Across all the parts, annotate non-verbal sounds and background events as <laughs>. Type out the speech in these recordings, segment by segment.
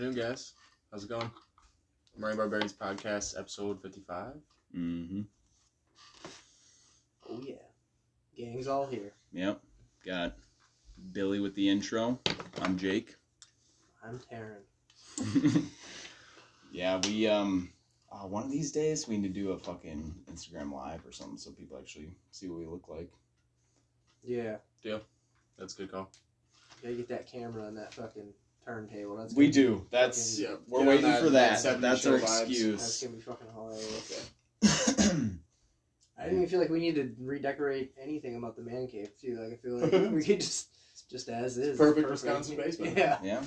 afternoon, guys. How's it going? Murray Barbarians Podcast, episode 55. Mm-hmm. Oh yeah, gang's all here. Yep. Got Billy with the intro. I'm Jake. I'm Taryn. <laughs> yeah, we um uh, one of these days we need to do a fucking Instagram live or something so people actually see what we look like. Yeah, Yeah. That's a good call. gotta get that camera on that fucking turntable. That's We do. That's Yeah, we're waiting that- for that that. That's show our vibes. That's excuse. gonna be fucking hilarious. <clears throat> I didn't even feel like we need to redecorate anything about the man cave too. Like I feel like <laughs> we could just just as is. Perfect Wisconsin basement. <laughs> Yeah. yeah.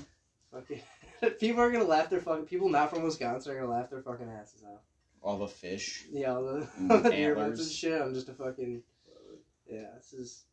Fucking. <laughs> people are gonna laugh their fucking. People not from Wisconsin are gonna laugh their fucking asses out. All the fish. Yeah, all the, And all the deer butts and shit. I'm just a fucking. Yeah, this is.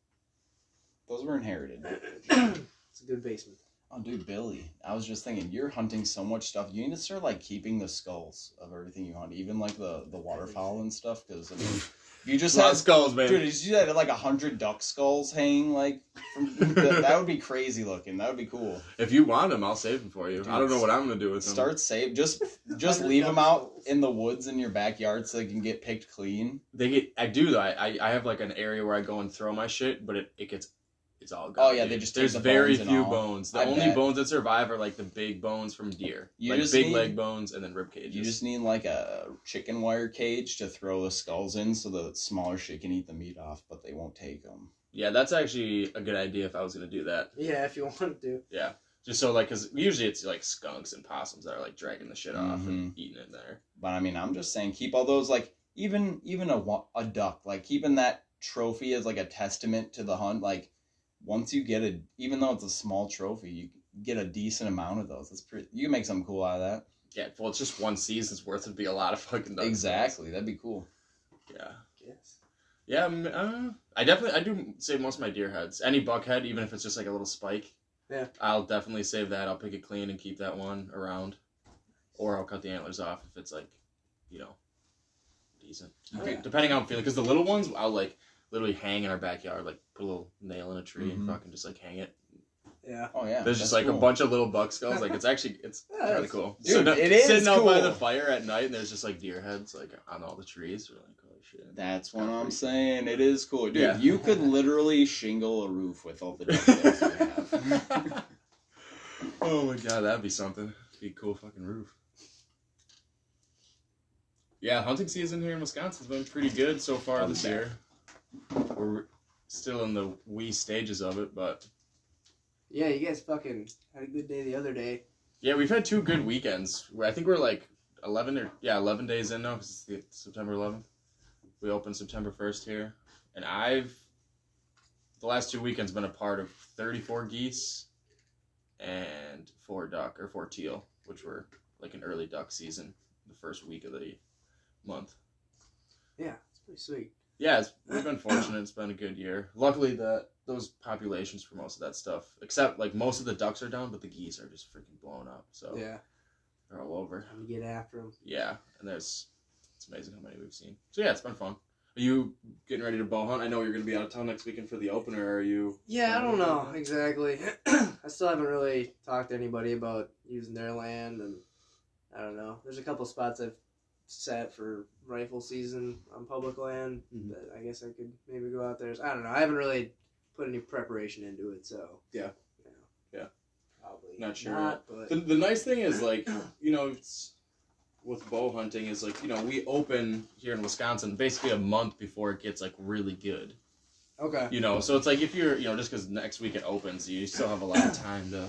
Those were inherited. <coughs> it's a good basement. Oh, dude, Billy. I was just thinking, you're hunting so much stuff. You need to start like keeping the skulls of everything you hunt, even like the the waterfowl and stuff. Because I mean, if you just <laughs> Just have skulls, man. Dude, did you had like a hundred duck skulls hanging like from that, that would be crazy looking. That would be cool. if you want them, I'll save them for you. I don't know what I'm gonna do with them. Start save just <laughs> just leave them out skulls. in the woods in your backyard so they can get picked clean. They get. I do though. I, I I have like an area where I go and throw my shit, but it, it gets. It's all oh, gone. Oh, yeah, they just There's the very bones few bones. The I only bet. bones that survive are like the big bones from deer, You like just big need- leg bones and then rib cages. You just need like a chicken wire cage to throw the skulls in so the smaller shit can eat the meat off, but they won't take them. Yeah, that's actually a good idea if I was gonna do that. Yeah, if you <laughs> want to. Yeah, just so like, cause usually it's like skunks and possums that are like dragging the shit off and mm-hmm. eating it there. But I mean, I'm just saying, keep all those like even even a a duck, like keeping that trophy as like a testament to the hunt. Like once you get a, even though it's a small trophy, you get a decent amount of those. It's pretty. You can make something cool out of that. Yeah, well, it's just one season's worth. It'd be a lot of fucking ducks. exactly, that'd be cool. Yeah, Yes. yeah. um, Uh, I definitely I do save most of my deer heads. Any buck head, even if it's just like a little spike. Yeah. I'll definitely save that. I'll pick it clean and keep that one around, or I'll cut the antlers off if it's like, you know, decent. Oh, Okay, yeah. Depending on how I'm feeling, because the little ones I'll like literally hang in our backyard, like put a little nail in a tree Mhm. and fucking just like hang it. Yeah. Oh yeah, There's just that's like a bunch of little buck skulls. Like it's actually it's <laughs> Yeah, kind of cool. Dude, Sitting- it is sitting out by the fire at night, and there's just like deer heads like on all the trees. We're like, holy shit. That's what I'm freaky. saying. It is cool, dude. Yeah. You could <laughs> literally shingle a roof with all the duck <laughs> skulls you have. oh my god, that'd be something. Be a cool fucking roof. Yeah, hunting season here in Wisconsin's been pretty good so far I'm this back. year. We're still in the wee stages of it, but Yeah, you guys fucking had a good day the other day. yeah, we've had two good weekends. I think we're like eleven or yeah, eleven days in now because it's September eleventh. We opened September first here, and I've the last two weekends been a part of thirty-four geese and four duck or four teal, which were like an early duck season, the first week of the month. Yeah, it's pretty sweet. Yeah, it's, we've been fortunate. It's been a good year. Luckily, that those populations for most of that stuff, except like most of the ducks are down, but the geese are just freaking blown up. So Yeah, they're all over. time to get after them. Yeah, and there's it's amazing how many we've seen. So yeah, it's been fun. Are you getting ready to bow hunt? I know you're going to be out of town next weekend for the opener. Are you? Yeah, I don't know exactly. <clears throat> I still haven't really talked to anybody about using their land, and I don't know. There's a couple spots I've set for rifle season on public land Mhm. that I guess I could maybe go out there. I don't know. I haven't really put any preparation into it, so Yeah. you know, Yeah. probably Not sure Not, but The, the nice thing is like <clears throat> you know it's with bow hunting is like you know we open here in Wisconsin basically a month before it gets like really good. okay. You know, so it's like if you're you know just because next week it opens, you still have a lot of time to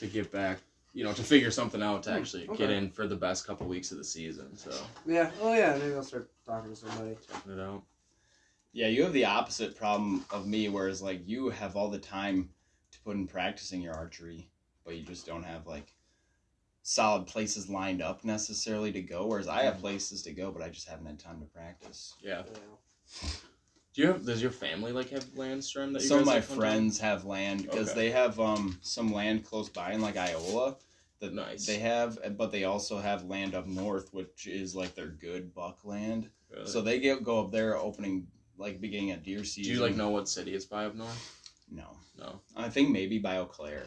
to get back. You know, to figure something out to Hmm, actually get in for the best couple weeks of the season. So Yeah. Oh yeah. Maybe I'll start talking to somebody. checking it out. Yeah, you have the opposite problem of me, whereas like you have all the time to put in practicing your archery, but you just don't have like solid places lined up necessarily to go. Whereas I have places to go, but I just haven't had time to practice. Yeah. You know. Do you have? Does your family like have land strum that you Some of guys my like hunting? friends have land because Okay. they have um some land close by in like Iola. That Nice. They have, but they also have land up north, which is like their good buck land. Really? So they get go up there opening like beginning of deer season. do you like know what city it's by up north? No, No. I think maybe by Eau Claire.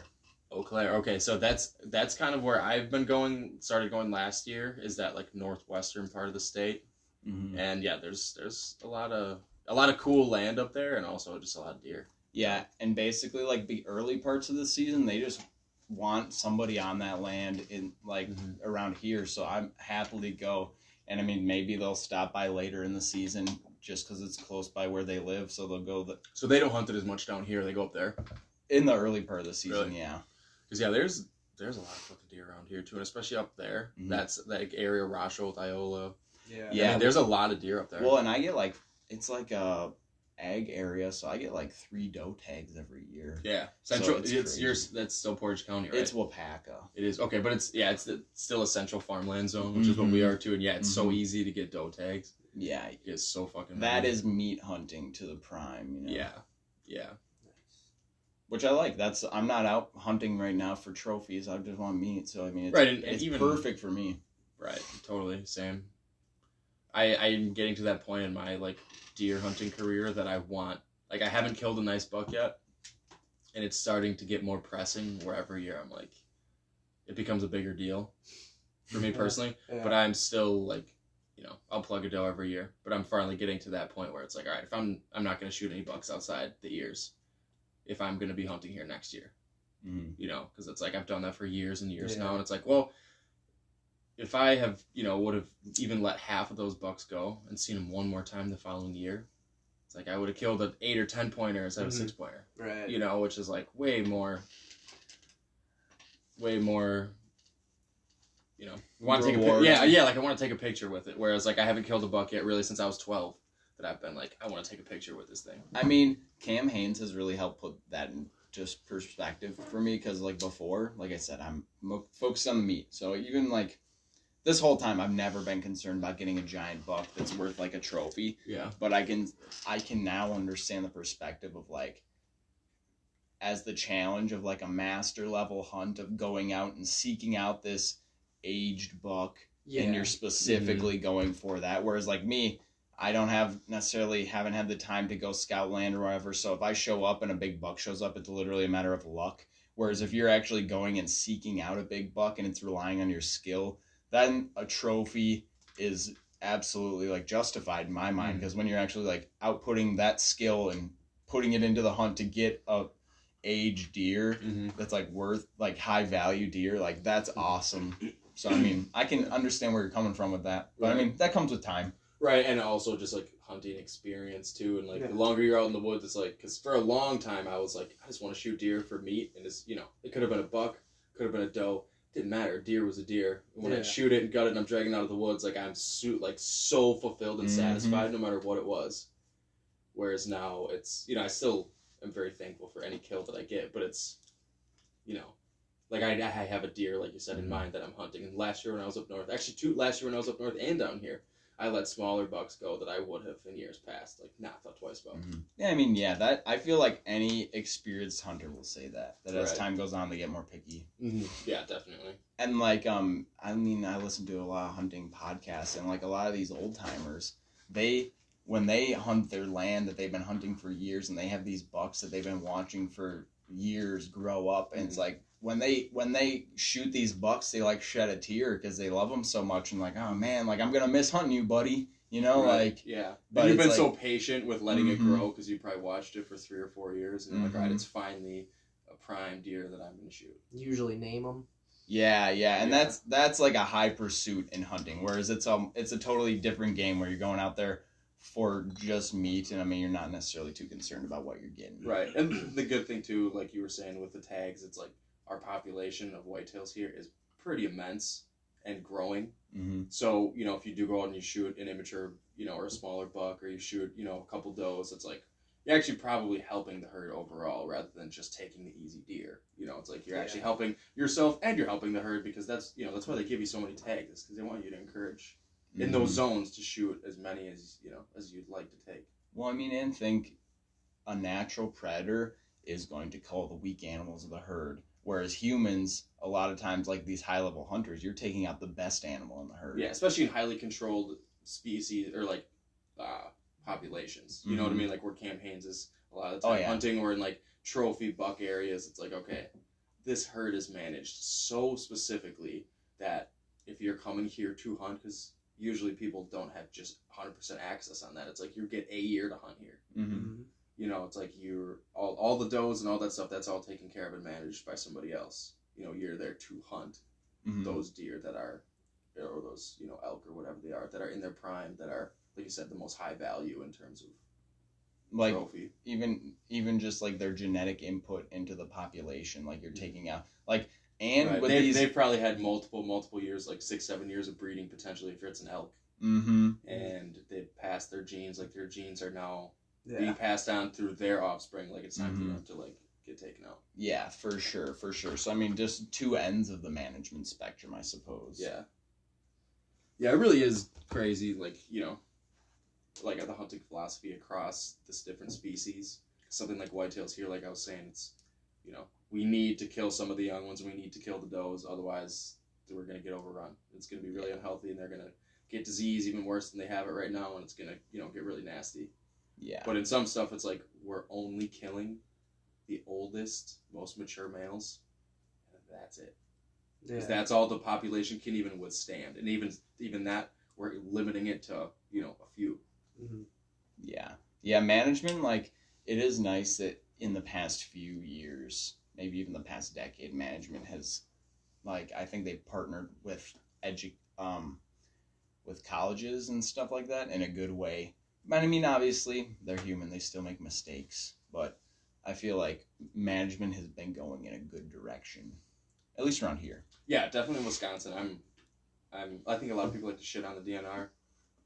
Eau Claire. Okay, so that's that's kind of where I've been going. Started going last year. Is that like northwestern part of the state? Mhm. And yeah, there's there's a lot of a lot of cool land up there, and also just a lot of deer. Yeah, and basically like the early parts of the season, they just want somebody on that land in like Mhm. around here. So I'm happily go. And I mean, maybe they'll stop by later in the season just because it's close by where they live. So they'll go the, So they don't hunt it as much down here. They go up there. in the early part of the season. Really? Yeah. Cause yeah, there's there's a lot of fucking deer around here too, and especially up there. Mhm. That's like area Rosholt, Iola. Yeah. I Yeah. mean, there's a lot of deer up there. Well, and I get like it's like a ag area, so I get like three doe tags every year. yeah, So central. it's it's yours. That's still Portage County, right? It's Waupaca. It is okay, but it's yeah, it's the, still a central farmland zone, which is what we Mhm. are too. And yeah, it's so Mhm. easy to get doe tags. Yeah, It is so fucking. that is meat hunting to the prime. You know? Yeah, yeah. which I like. That's I'm not out hunting right now for trophies. I just want meat. So I mean, it's, Right, and- and it's even- perfect for me. Right, totally same. I I'm getting to that point in my like deer hunting career that I want like I haven't killed a nice buck yet, and it's starting to get more pressing. Where every year I'm like, it becomes a bigger deal for me <laughs> personally. Yeah. But I'm still like, you know, I'll plug a doe every year. But I'm finally getting to that point where it's like, all right, if I'm I'm not gonna shoot any bucks outside the ears, if I'm gonna be hunting here next year Mm. you know, because it's like I've done that for years and years Yeah. now, and it's like, well, if I have, you know, would have even let half of those bucks go and seen them one more time the following year, it's like I would have killed an eight or ten pointer instead of a Mhm. six pointer, Right. you know, which is like way more, way more. You know, want to take a yeah, yeah, like I want to take a picture with it. Whereas like I haven't killed a buck yet really since I was twelve. That I've been like I want to take a picture with this thing. I mean, Cam Hanes has really helped put that in just perspective for me because, like before, like I said, I'm mo- focused on the meat. So even like this whole time, I've never been concerned about getting a giant buck that's worth like a trophy. Yeah, But I can, I can now understand the perspective of like as the challenge of like a master level hunt of going out and seeking out this aged buck Yeah. and you're specifically mm-hmm. going for that. Whereas like me, I don't have necessarily haven't had the time to go scout land or whatever. So if I show up and a big buck shows up, it's literally a matter of luck. Whereas if you're actually going and seeking out a big buck and it's relying on your skill, then a trophy is absolutely like justified in my mind because when you're actually like outputting that skill and putting it into the hunt to get a aged deer mm-hmm. that's like worth like high value deer like that's awesome. So i mean i can understand where you're coming from with that but i mean that comes with time. Right, and also just like hunting experience too, and like Yeah. the longer you're out in the woods, it's like because for a long time I was like I just want to shoot deer for meat, and it's you know it could have been a buck, could have been a doe, didn't matter. Deer was a deer. And when I shoot it and gut it, and I'm dragging it out of the woods, like I'm so, like so fulfilled and Mhm. satisfied, no matter what it was. Whereas now it's you know I still am very thankful for any kill that I get, but it's you know. Like I, I have a deer, like you said, in Mhm. mind that I'm hunting. And last year when I was up north, actually two last year when I was up north and down here, I let smaller bucks go that I would have in years past. Like, not thought twice about. yeah i mean yeah that i feel like any experienced hunter will say that that as Right. time goes on they get more picky Mm-hmm. Yeah, definitely. and like um i mean i listen to a lot of hunting podcasts and like a lot of these old timers they when they hunt their land that they've been hunting for years and they have these bucks that they've been watching for years grow up and it's like when they when they shoot these bucks they like shed a tear because they love them so much and like oh man like i'm gonna miss hunting you buddy you know Right, like yeah, but but you've it's been so patient with letting it Mhm. grow because you probably watched it for three or four years, and you're like, all right, it's finally a prime deer that I'm going to shoot. Usually name them. Yeah, yeah, and Yeah. that's that's like a high pursuit in hunting. Whereas it's um it's a totally different game where you're going out there for just meat, and I mean you're not necessarily too concerned about what you're getting. Right, and the good thing too, like you were saying with the tags, it's like our population of whitetails here is pretty immense and growing. hmm So, you know, if you do go out and you shoot an immature, you know, or a smaller buck, or you shoot, you know, a couple does, it's like you're actually probably helping the herd overall rather than just taking the easy deer. You know, it's like you're actually helping yourself and you're helping the herd because that's, you know, that's why they give you so many tags, is because they want you to encourage in those Mhm. zones to shoot as many as, you know, as you'd like to take. Well, I mean, and think a natural predator is going to cull the weak animals of the herd, whereas humans, a lot of times, like these high level hunters, you're taking out the best animal in the herd. Yeah, especially in highly controlled species or like uh, populations. You know what I Mhm. mean? Like where Cam Hanes is a lot of the Oh, time yeah. hunting or in like trophy buck areas. It's like okay, this herd is managed so specifically that if you're coming here to hunt, because usually people don't have just 100% access on that. It's like you get a year to hunt here. Mm-hmm. You know, it's like you're all all the does and all that stuff. That's all taken care of and managed by somebody else. You know, you're there to hunt Mm-hmm. those deer that are, or those you know elk or whatever they are that are in their prime that are like you said the most high value in terms of Like trophy. even even just like their genetic input into the population, like you're Mhm. taking out like and Right. with They've, these. they've probably had multiple multiple years, like six seven years of breeding potentially if it's an elk, mm-hmm. and they've passed their genes. Like their genes are now Yeah. being passed down through their offspring. Like it's time Mhm. for them to like get taken out. Yeah, for sure, for sure. So I mean, just two ends of the management spectrum, I suppose. Yeah. Yeah, it really is crazy. Like you know, like the hunting philosophy across this different species. Something like whitetails here, like I was saying, it's you know we need to kill some of the young ones. We need to kill the does, otherwise we're gonna get overrun. It's gonna be really unhealthy, and they're gonna get disease even worse than they have it right now, and it's gonna you know get really nasty. Yeah. But in some stuff, it's like we're only killing the oldest, most mature males, and that's it. Yeah. Because that's all the population can even withstand, and even even that we're limiting it to you know a few. Mhm. Yeah. Yeah, management, like, it is nice that in the past few years, maybe even the past decade, management has, like, I think they've partnered with edu- um, with colleges and stuff like that in a good way. But I mean, obviously, they're human, they still make mistakes, but I feel like management has been going in a good direction, at least around here. Yeah, definitely in Wisconsin. I'm, I'm. I think a lot of people like to shit on the DNR,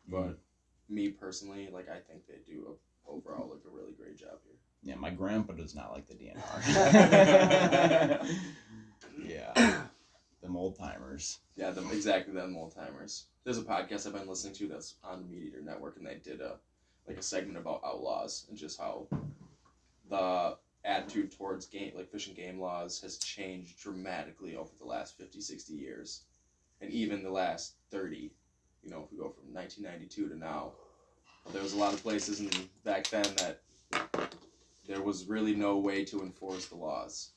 but me personally, like I think they do a, overall like a really great job here. Yeah, my grandpa does not like the DNR. <laughs> yeah, <coughs> them old timers. Yeah, them exactly them old timers. There's a podcast I've been listening to that's on the Meat Eater Network, and they did a like a segment about outlaws and just how the attitude towards game like fish and game laws has changed dramatically over the last 50 60 years and even the last 30 you know if we go from 1992 to now there was a lot of places in back then that there was really no way to enforce the laws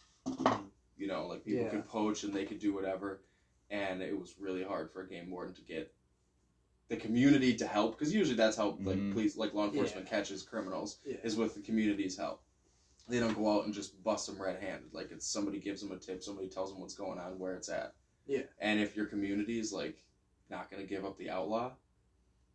you know like people Yeah. could poach and they could do whatever and it was really hard for a game warden to get the community to help because usually that's how like Mhm. police like law enforcement catches criminals Yeah. is with the community's help they don't go out and just bust them red-handed like it's somebody gives them a tip somebody tells them what's going on where it's at Yeah. and if your community is like not going to give up the outlaw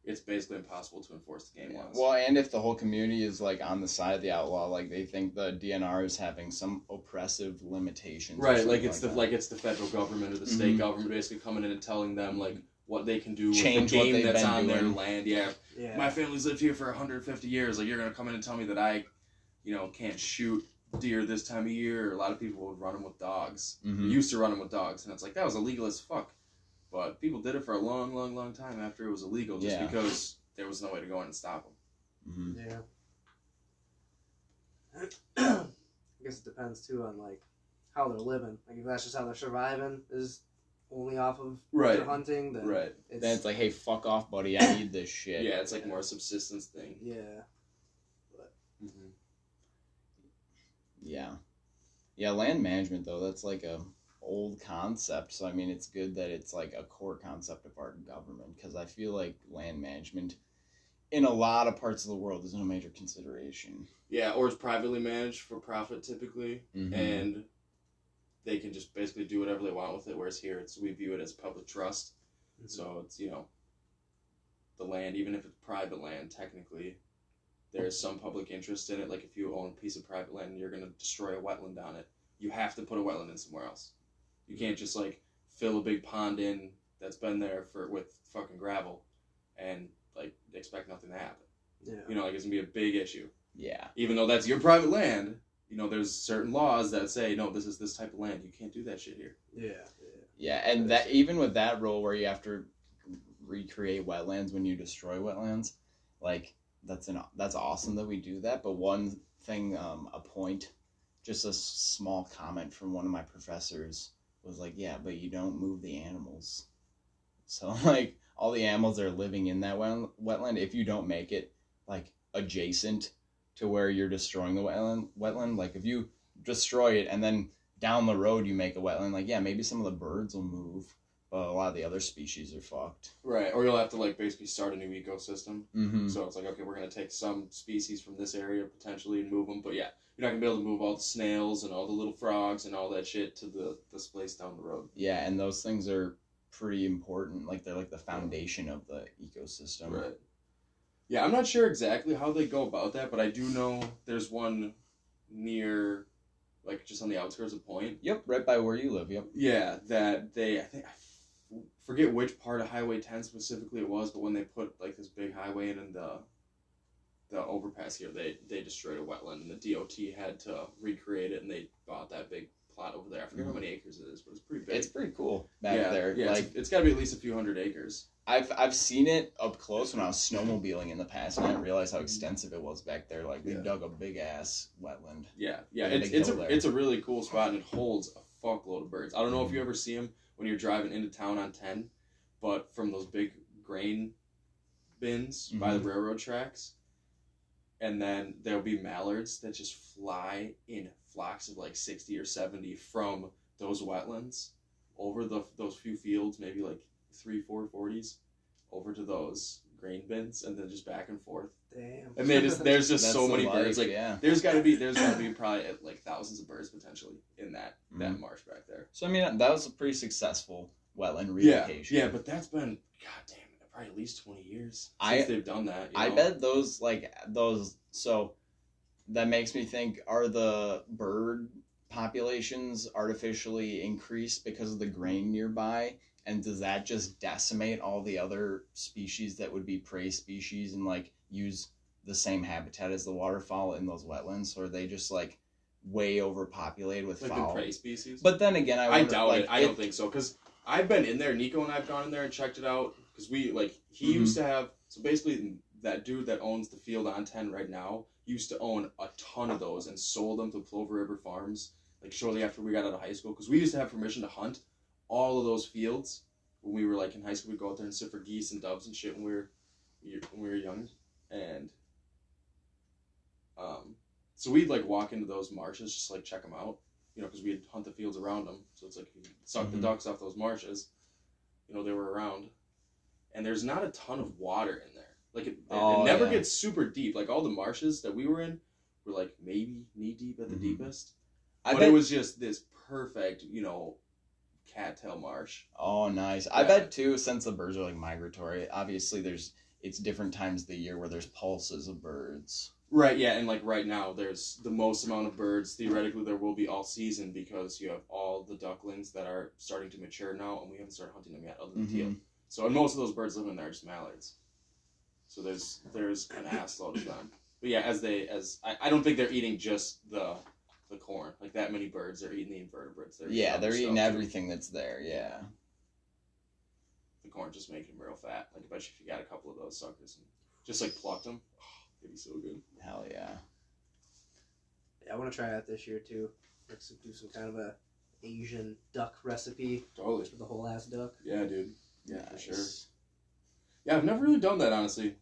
it's basically impossible to enforce the game laws Well, and if the whole community is like on the side of the outlaw, like they think the DNR is having some oppressive limitations. right like something it's the that. like it's the federal government or the state Mhm. government basically coming in and telling them like what they can do Change with what the game they've that's on their land yeah Yeah. my family's lived here for 150 years. Like, you're going to come in and tell me that I, you know, can't shoot deer this time of year. A lot of people would run them with dogs. Mhm. Used to run them with dogs. And it's like, that was illegal as fuck. But people did it for a long, long, long time after it was illegal just Yeah. because there was no way to go in and stop them. Mhm. Yeah. <clears throat> I guess it depends too on like how they're living. Like if that's just how they're surviving is only off of Right. their hunting, then Right. it's, Then it's like, hey, fuck off, buddy. I need this <laughs> shit. Yeah, it's like more subsistence thing. yeah. Mm-hmm. Yeah. Yeah, land management though, that's like a old concept. So I mean, it's good that it's like a core concept of our government because I feel like land management in a lot of parts of the world isn't a major consideration. Yeah, or it's privately managed for profit typically. Mhm. and they can just basically do whatever they want with it. Whereas here, it's we view it as public trust, Mhm. so it's you know the land, even if it's private land, technically there's some public interest in it. Like if you own a piece of private land and you're going to destroy a wetland on it, you have to put a wetland in somewhere else. You can't just like fill a big pond in that's been there for with fucking gravel and like expect nothing to happen. yeah. You know, like it's gonna be a big issue Yeah. even though that's your private land, you know, there's certain laws that say, no, this is this type of land. You can't do that shit here. Yeah. Yeah, and that even with that rule where you have to recreate wetlands when you destroy wetlands, like that's an that's awesome that we do that. But one thing, um, a point, just a small comment from one of my professors was like, yeah, but you don't move the animals. So <laughs> like all the animals that are living in that wetland, if you don't make it like adjacent to where you're destroying the wetland, wetland, like if you destroy it and then down the road you make a wetland, like yeah, maybe some of the birds will move, but a lot of the other species are fucked. Right, or you'll have to like basically start a new ecosystem. Mm-hmm. So it's like, okay, we're gonna take some species from this area potentially and move them, but yeah, you're not gonna be able to move all the snails and all the little frogs and all that shit to the this place down the road. Yeah, and those things are pretty important. Like they're like the foundation of the ecosystem. Right. Yeah, I'm not sure exactly how they go about that, but I do know there's one near, like just on the outskirts of Point. Yep, right by where you live. Yep. Yeah, that they I think I f- forget which part of Highway 10 specifically it was, but when they put like this big highway in and the the overpass here, they they destroyed a wetland and the DOT had to recreate it and they bought that big plot over there. I forget how mm-hmm. many acres it is, but it's pretty big. It's pretty cool back yeah, there. Yeah, like it's, it's got to be at least a few hundred acres. I've I've seen it up close when I was snowmobiling in the past, and I didn't realize how extensive it was back there. Like they Yeah. dug a big ass wetland. Yeah, yeah, it's it's a there. it's a really cool spot and it holds a fuckload of birds. I don't know if you ever see them when you're driving into town on ten, but from those big grain bins by the mm-hmm. railroad tracks, and then there'll be mallards that just fly in flocks of like sixty or seventy from those wetlands over the those few fields, maybe like three, four forties, over to those grain bins, and then just back and forth. Damn. And they just there's just <laughs> so many life, birds. Like yeah. there's got to be there's got to be <coughs> probably uh, like thousands of birds potentially in that that Mhm. marsh back there. So I mean that was a pretty successful wetland Yeah, relocation. yeah, but that's been god damn it, probably at least twenty years since I- they've done that. you I know? bet those like those so that makes me think are the bird populations artificially increased because of the grain nearby and does that just decimate all the other species that would be prey species and like use the same habitat as the waterfowl in those wetlands or are they just like way overpopulated with like fowl prey species. but then again i, I doubt like, it. I don't think so because I've been in there. Nico and I've gone in there and checked it out because we like he Mhm. used to have. So basically, that dude that owns the field on ten right now used to own a ton of those and sold them to Plover River Farms. Like shortly after we got out of high school, because we used to have permission to hunt all of those fields when we were like in high school. We'd go out there and sit for geese and doves and shit when we were when we were young, and um, so we'd like walk into those marshes just like check them out you know, because we'd hunt the fields around them. So it's like you suck Mhm. the ducks off those marshes. You know, they were around. And there's not a ton of water in there. Like, it, Oh, it never yeah. gets super deep. Like, all the marshes that we were in were like maybe knee deep at the Mhm. deepest. I but bet it was just this perfect, you know, cattail marsh. Oh, nice. I Yeah. bet too, since the birds are like migratory, obviously there's it's different times of the year where there's pulses of birds. Right, yeah, and like right now, there's the most amount of birds. Theoretically, there will be all season because you have all the ducklings that are starting to mature now, and we haven't started hunting them yet, other than teal. Mhm. So, and most of those birds living there are just mallards. So there's there's an ass load of them. But yeah, as they as I, I don't think they're eating just the the corn like that many birds. They're eating the invertebrates. They're Yeah, other they're eating too. everything that's there. Yeah. The corn just making them real fat. Like I bet you if you got a couple of those suckers and just like plucked them, <sighs> it'd be so good. Hell yeah. Yeah, I want to try that this year too. Let's do some kind of a Asian duck recipe Totally. for the whole ass duck. Yeah, dude. Yeah, for sure. Yeah, I've never really done that honestly.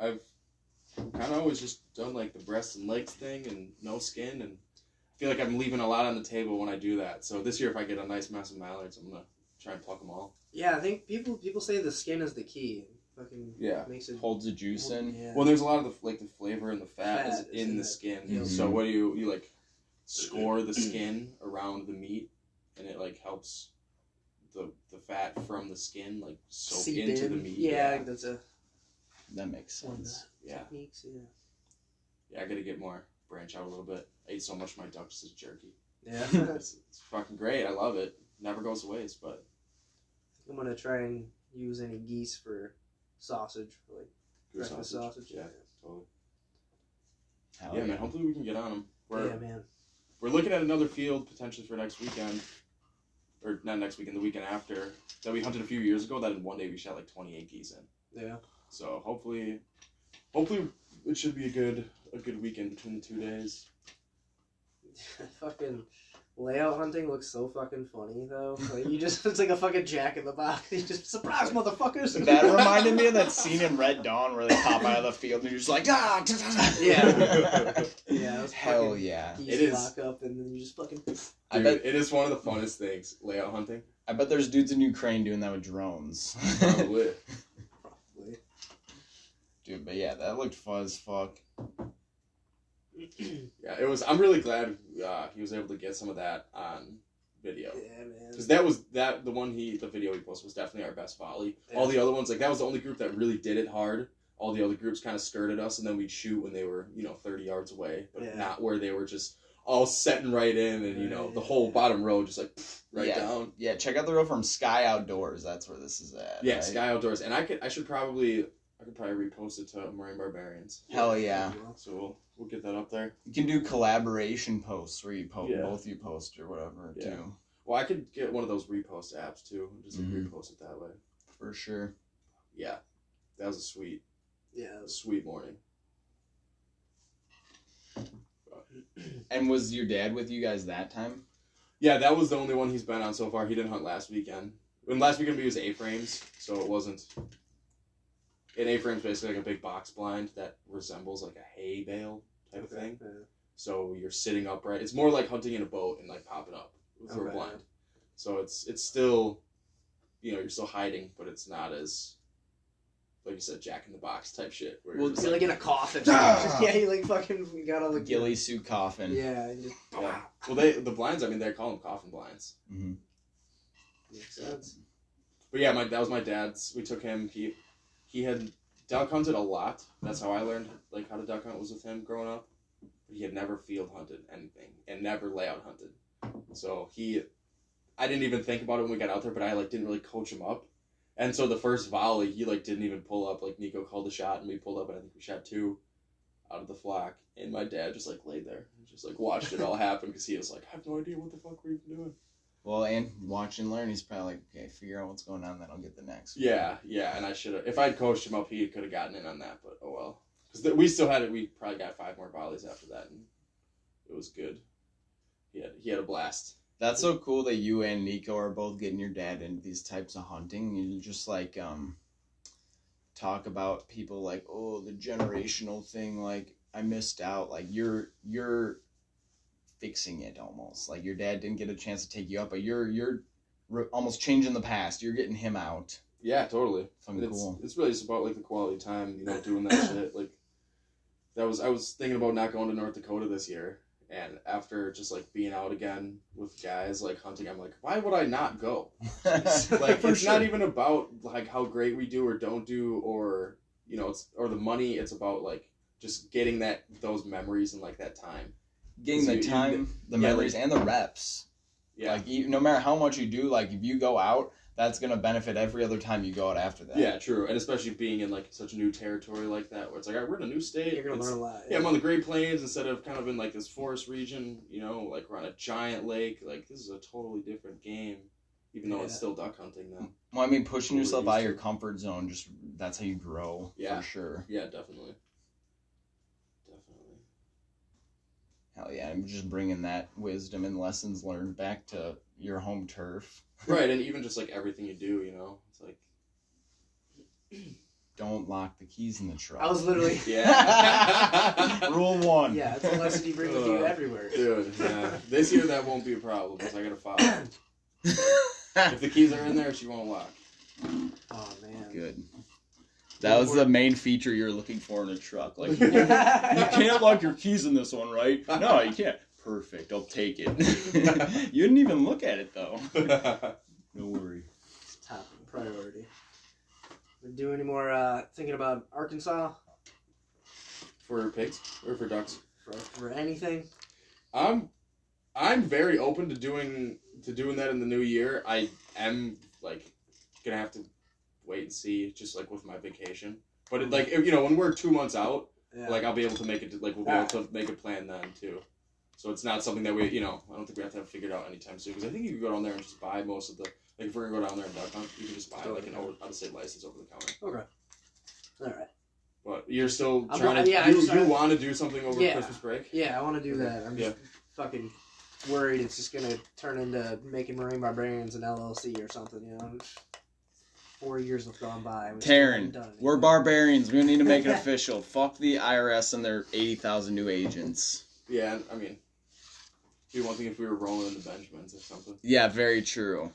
I've kind of always just done like the breast and legs thing and no skin, and I feel like I'm leaving a lot on the table when I do that. So this year, if I get a nice mess of mallards, I'm gonna try and pluck them all. Yeah, I think people people say the skin is the key. Fucking Yeah. makes it Holds the juice in. Yeah. Well, there's a lot of the like the flavor and the fat, Fat is is in in the it. skin. Yeah. So what do you you like score the mm-hmm. skin around the meat, and it like helps the the fat from the skin like soak seep into in. the meat. Yeah, I think that's a That makes one of sense. Yeah. techniques. Yeah. Yeah, I gotta get more, branch out a little bit. I ate so much of my duck just as jerky. Yeah. <laughs> It's, it's fucking great. I love it. Never goes to waste, but I'm gonna try and use any geese for sausage, for like goose breakfast sausage. Yeah, totally. Hell yeah, man. Hopefully we can get on them. We're yeah, man. we're looking at another field potentially for next weekend, or not next weekend, the weekend after that we hunted a few years ago. That in one day we shot like 28 geese in. Yeah. So hopefully, hopefully it should be a good a good weekend between the two days. <laughs> Fucking layout hunting looks so fucking funny though. Like you just <laughs> it's like a fucking Jack in the Box. <laughs> You just surprise motherfuckers. That reminded me of that scene in Red Dawn where they pop out of the field and you're just like, ah! Yeah. Yeah, it Hell yeah. geese It is- lock up and then you just fucking. I bet it is one of the funnest things, layout hunting. I bet there's dudes in Ukraine doing that with drones. Probably. Dude, but yeah, that looked fun as fuck. Yeah, it was. I'm really glad uh, he was able to get some of that on video. Yeah, man. Because that was that the one he the video he posted was definitely our best volley. All the other ones like that was the only group that really did it hard. All the other groups kind of skirted us, and then we'd shoot when they were you know thirty yards away, but Yeah. not where they were just all setting right in, and you know the whole Yeah. bottom row just like pff, right Yeah. down. Yeah, check out the row from Sky Outdoors. That's where this is at. Yeah, right? Sky Outdoors, and I could I should probably I could probably repost it to Marine Barbarians. Hell yeah. So we'll we'll get that up there. You can do collaboration posts where you post Yeah. both you post or whatever Yeah. too. Well, I could get one of those repost apps too, and just like, Mhm. repost it that way. For sure. Yeah, that was a sweet Yeah. was- sweet morning. <clears throat> And was your dad with you guys that time? Yeah, that was the only one he's been on so far. He didn't hunt last weekend. And last weekend we used A frames, so it wasn't. An A frame's basically like a big box blind that resembles like a hay bale type of thing. Yeah. So you're sitting upright. It's more like hunting in a boat and like popping up through a blind. So it's it's still, you know, you're still hiding, but it's not as, like you said, Jack in the Box type shit. Where Well, you're just You're like in a coffin. Ah! <laughs> <laughs> yeah, you like fucking got all the Ghillie suit coffin. Yeah, just Yeah. Well, they the blinds. I mean, they call them coffin blinds. hmm makes sense. But yeah, my that was my dad's. We took him. He he had duck hunted a lot. That's how I learned like how to duck hunt was with him growing up. But he had never field hunted anything and never layout hunted. So he, I didn't even think about it when we got out there. But I like didn't really coach him up. And so the first volley, he like didn't even pull up. Like Nico called a shot and we pulled up, and I think we shot two out of the flock. And my dad just like laid there, and just like watched it all <laughs> happen because he was like, I have no idea what the fuck we're even doing. Well, and watch and learn. He's probably like, okay, figure out what's going on, then I'll get the next. one." Yeah, yeah, and I should have. If I'd coached him up, he could have gotten in on that. But oh well, because we still had it. We probably got five more volleys after that, and it was good. He had he had a blast. That's so cool that you and Nico are both getting your dad into these types of hunting. You just like um talk about people like, oh, the generational thing, like I missed out. Like you're you're fixing it almost. Like your dad didn't get a chance to take you up, but you're you're re- almost changing the past. You're getting him out. Yeah, totally. Fucking it's, cool. It's really just about like the quality time, you know, doing that shit. <coughs> Like that was I was thinking about not going to North Dakota this year, and after just like being out again with guys like hunting, I'm like, why would I not go? <laughs> like it's sure. not even about like how great we do or don't do or you know it's or the money it's about like just getting that those memories and like that time getting the you- you- time, the yeah, memories, like- and the reps. yeah Like you, no matter how much you do, like if you go out, that's gonna benefit every other time you go out after that. yeah true and especially being in like such a new territory like that where it's like all right, we're in a new state You're gonna It's- learn a lot. yeah i'm on the great plains instead of kind of in like this forest region you know like we're on a giant lake like this is a totally different game even though it's still duck hunting though Well, I mean, pushing We're yourself out of your comfort zone, just that's how you grow. Yeah. For sure. yeah definitely definitely Hell yeah. I'm just bringing that wisdom and lessons learned back to your home turf. <laughs> right and even just like everything you do you know it's like <clears throat> Don't lock the keys in the truck. I was literally. <laughs> yeah <laughs> Rule one. Yeah, it's a lesson you bring with you everywhere. Dude, yeah. This year that won't be a problem because I gotta follow. if the keys are in there, she won't lock. Oh man. Good. That was the main feature you're looking for in a truck. Like, <laughs> you can't lock your keys in this one, right? No, you can't. Perfect. I'll take it. <laughs> you didn't even look at it though. <laughs> No worry. It's top priority. Do doing any more uh, thinking about Arkansas for pigs or for ducks? for, for anything? I'm I'm very open to doing to doing that in the new year. I am like gonna have to wait and see, just like with my vacation. But it, like if, you know, when we're two months out, Yeah. like I'll be able to make it. Like we'll be able to make a plan then too. So it's not something that we, you know, I don't think we have to have figured out anytime soon. Because I think you can go down there and just buy most of the. Like if we're gonna go down there and duck hunt, you can just buy like an out of state license over the counter. okay. All right. But you're still I'm trying not- to. yeah, you you want to do something over Yeah. Christmas break? Yeah, I want to do that. I'm just fucking worried it's just gonna turn into making Marine Barbarians an LLC or something. You know, four years have gone by. We Taryn, done we're barbarians. We need to make it <laughs> official. Fuck the IRS and their eighty thousand new agents. Yeah, I mean, it'd be one thing if we were rolling in the Benjamins or something. Yeah, very true.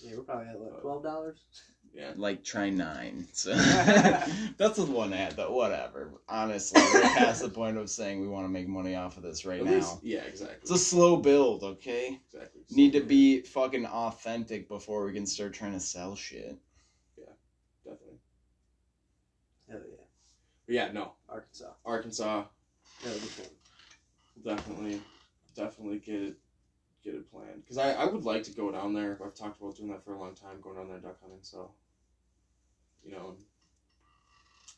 Yeah, we're probably at like twelve dollars. <laughs> Yeah. Like try nine. So <laughs> <laughs> that's the one ad, but whatever. Honestly, we're past the point of saying we want to make money off of this right At now. least- yeah, exactly. It's a slow build, okay? exactly. Need to be fucking authentic before we can start trying to sell shit. Yeah, definitely. Hell yeah, But yeah, no, Arkansas. Arkansas That would be fun. definitely, definitely get it, get it planned. Because I, I would like to go down there. I've talked about doing that for a long time, going down there duck hunting. So, you know,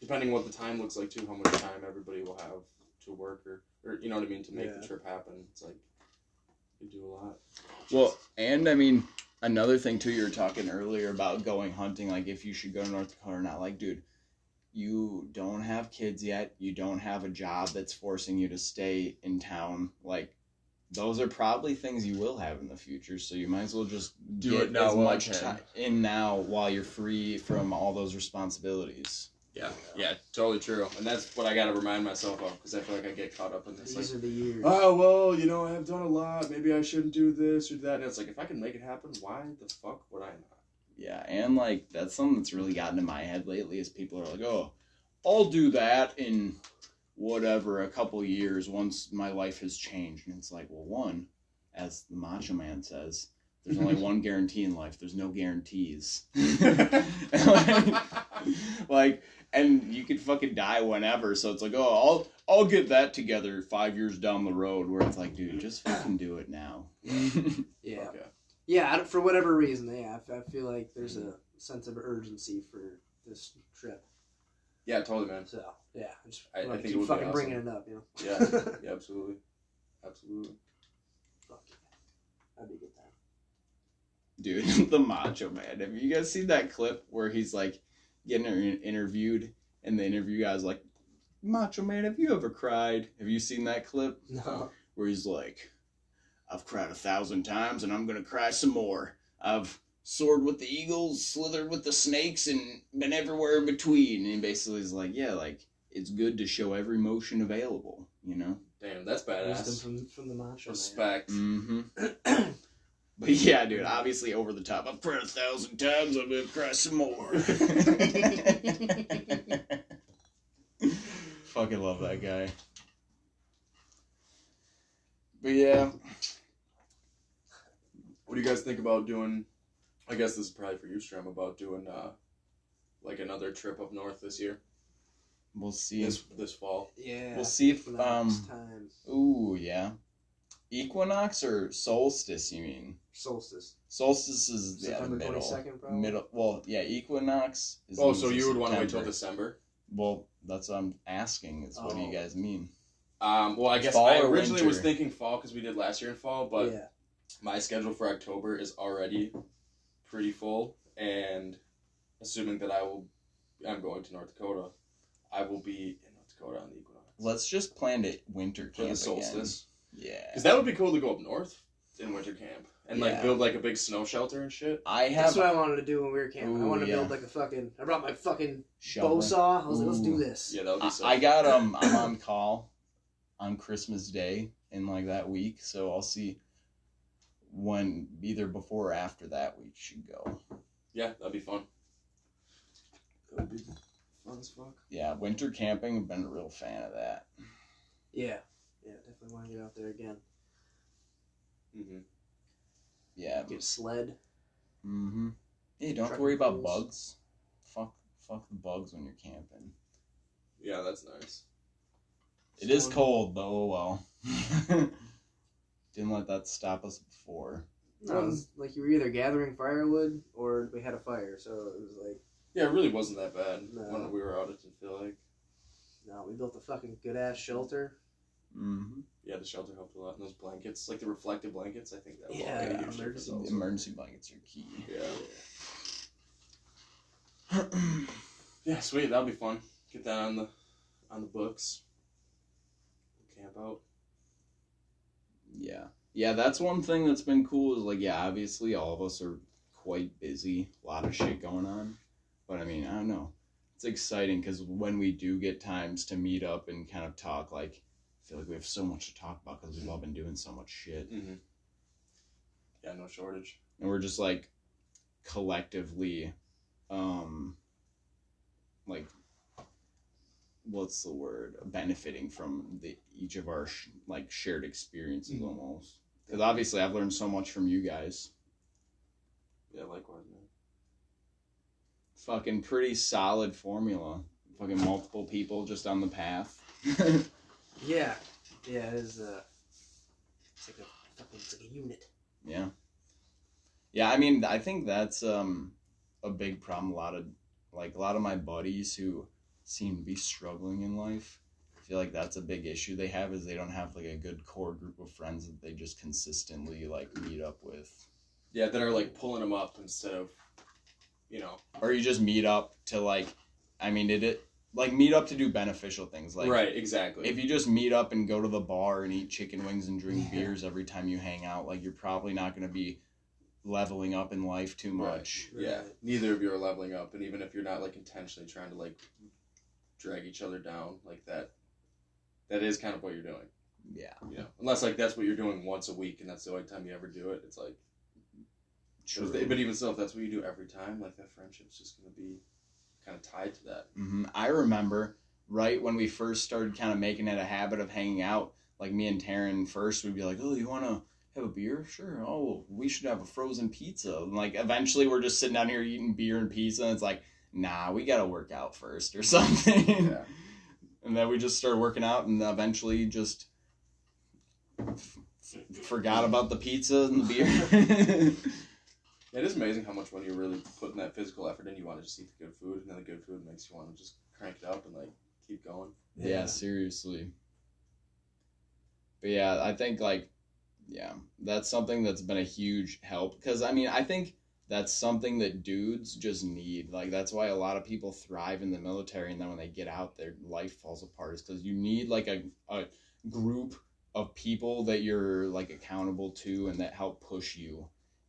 depending on what the time looks like too, how much time everybody will have to work or, or you know what I mean, to make Yeah. the trip happen. It's like you do a lot. Well, and I mean, another thing too, you were talking earlier about going hunting, like if you should go to North Dakota or not. Like, dude, you don't have kids yet. You don't have a job that's forcing you to stay in town. Like, those are probably things you will have in the future. So you might as well just Do get it now as while much you can. time in now while you're free from all those responsibilities. Yeah, yeah, totally true. And that's what I got to remind myself of because I feel like I get caught up in this. These Like, are the years. oh well, you know, I've done a lot. Maybe I shouldn't do this or that. And it's like if I can make it happen, why the fuck would I not? Yeah, and like that's something that's really gotten in my head lately is people are like, "Oh, I'll do that in whatever a couple years once my life has changed." And it's like, well, one, as the Macho Man says, there's only <laughs> one guarantee in life. There's no guarantees. like, <laughs> <laughs> like, and you could fucking die whenever. So it's like, oh, I'll I'll get that together five years down the road. Where it's like, dude, just fucking do it now. Yeah, Okay. yeah. For whatever reason, yeah, I, I feel like there's a sense of urgency for this trip. Yeah, totally, man. So yeah, I just I- I think it keep would be fucking awesome. bringing it up. You know. Yeah, <laughs> yeah, absolutely, absolutely. Fuck yeah. That'd be a good time. dude, <laughs> the Macho Man. Have you guys seen that clip where he's like getting interviewed, and the interview guy's like, "Macho Man, have you ever cried?" Have you seen that clip No. where he's like, "I've cried a thousand times, and I'm gonna cry some more. I've soared with the eagles, slithered with the snakes, and been everywhere in between." And he basically is like, "Yeah, like it's good to show every motion available, you know." Damn, that's Wisdom badass. from from the macho man. Respect. Mm-hmm. <clears throat> But yeah, dude, obviously over the top. I've cried a thousand times. I'm gonna cry some more. <laughs> Fucking love that guy. But yeah, What do you guys think about doing? I guess this is probably for you, Strum, about doing uh, like another trip up north this year, we'll see. this this fall. Yeah. we'll see if um. next time. Ooh yeah. Equinox or solstice? You mean Solstice. solstice is yeah, September middle. twenty second, probably. Middle. Well, yeah. Equinox. Is Oh, so you would want to wait till December? Well, that's what I'm asking. Is what do you Oh. guys mean? Um, well, I guess Fall I or originally was thinking fall because we did last year in fall, but yeah. my schedule for October is already pretty full, and assuming that I will, I'm going to North Dakota, I will be in North Dakota on the equinox Let's just plan it winter for the solstice. Again. Yeah. Because that would be cool to go up north in winter camp and like build like a big snow shelter and shit. I have That's what I wanted to do when we were camping. I wanted to yeah. build like a fucking. I brought my fucking shovel. bow saw. I was like, let's do this. Yeah, that would be I, so. I got um I'm <coughs> on call on Christmas Day in like that week, so I'll see when either before or after that we should go. Yeah, that'd be fun. That would be fun as fuck. Yeah, winter camping. I've been a real fan of that. Yeah. Yeah, definitely want to get out there again. hmm Yeah. Get a sled. Mm-hmm. Hey, don't have to Trucking worry about pools. bugs. Fuck, fuck the bugs when you're camping. Yeah, that's nice. It is Storm- cold though. Oh well. <laughs> Didn't let that stop us before. No, it was like you were either gathering firewood or we had a fire, so it was like, Yeah, it really wasn't that bad No. when we were out. It didn't feel like. no, we built a fucking good ass shelter. Mm-hmm. Yeah, the shelter helped a lot. And those blankets, like the reflective blankets, I think that was Yeah, all yeah, emergency- also. Emergency blankets are key. Yeah. <clears throat> Yeah, sweet. That'll be fun. Get that on the on the books. Camp out. Yeah. Yeah, that's one thing that's been cool is like, yeah, obviously all of us are quite busy, a lot of shit going on. But I mean, I don't know. It's exciting because when we do get times to meet up and kind of talk, like, I feel like we have so much to talk about because we've all been doing so much shit. Mm-hmm. Yeah, no shortage. And we're just like collectively, um, like, what's the word? Benefiting from the each of our sh- like shared experiences Mhm. almost. Because obviously, I've learned so much from you guys. Yeah, likewise, man. Fucking pretty solid formula. Fucking multiple people just on the path. <laughs> Yeah, yeah, it's uh, it's like a fucking it's like a unit. yeah. Yeah, I mean, I think that's um a big problem. A lot of like a lot of my buddies who seem to be struggling in life. I feel like that's a big issue they have is they don't have like a good core group of friends that they just consistently like meet up with. Yeah, that are like pulling them up instead of, you know. Or you just meet up to like I mean, it, it like meet up to do beneficial things like right, exactly. if you just meet up and go to the bar and eat chicken wings and drink Yeah. beers every time you hang out, like you're probably not going to be leveling up in life too Right. much. yeah, neither of you are leveling up, and even if you're not like intentionally trying to like drag each other down like that, that is kind of what you're doing. Yeah, You know, unless like that's what you're doing once a week, and that's the only time you ever do it. It's like, true. but even still, if that's what you do every time, like that friendship's just gonna be kind of tied to that. hmm I remember right when we first started kind of making it a habit of hanging out. Like me and Taryn first, we'd be like, "Oh, you want to have a beer? Sure. Oh, we should have a frozen pizza." And like eventually, we're just sitting down here eating beer and pizza, and it's like, "Nah, we got to work out first or <laughs> something." Yeah. and then we just started working out and eventually just f- f- forgot about the pizza and the beer <laughs> <laughs> It is amazing how much when you're really putting that physical effort in, you want to just eat the good food, and then the good food makes you want to just crank it up and like keep going. yeah. seriously but yeah i think like yeah that's something that's been a huge help because i mean i think that's something that dudes just need. Like that's why a lot of people thrive in the military and then when they get out their life falls apart is because you need like a, a group of people that you're like accountable to and that help push you.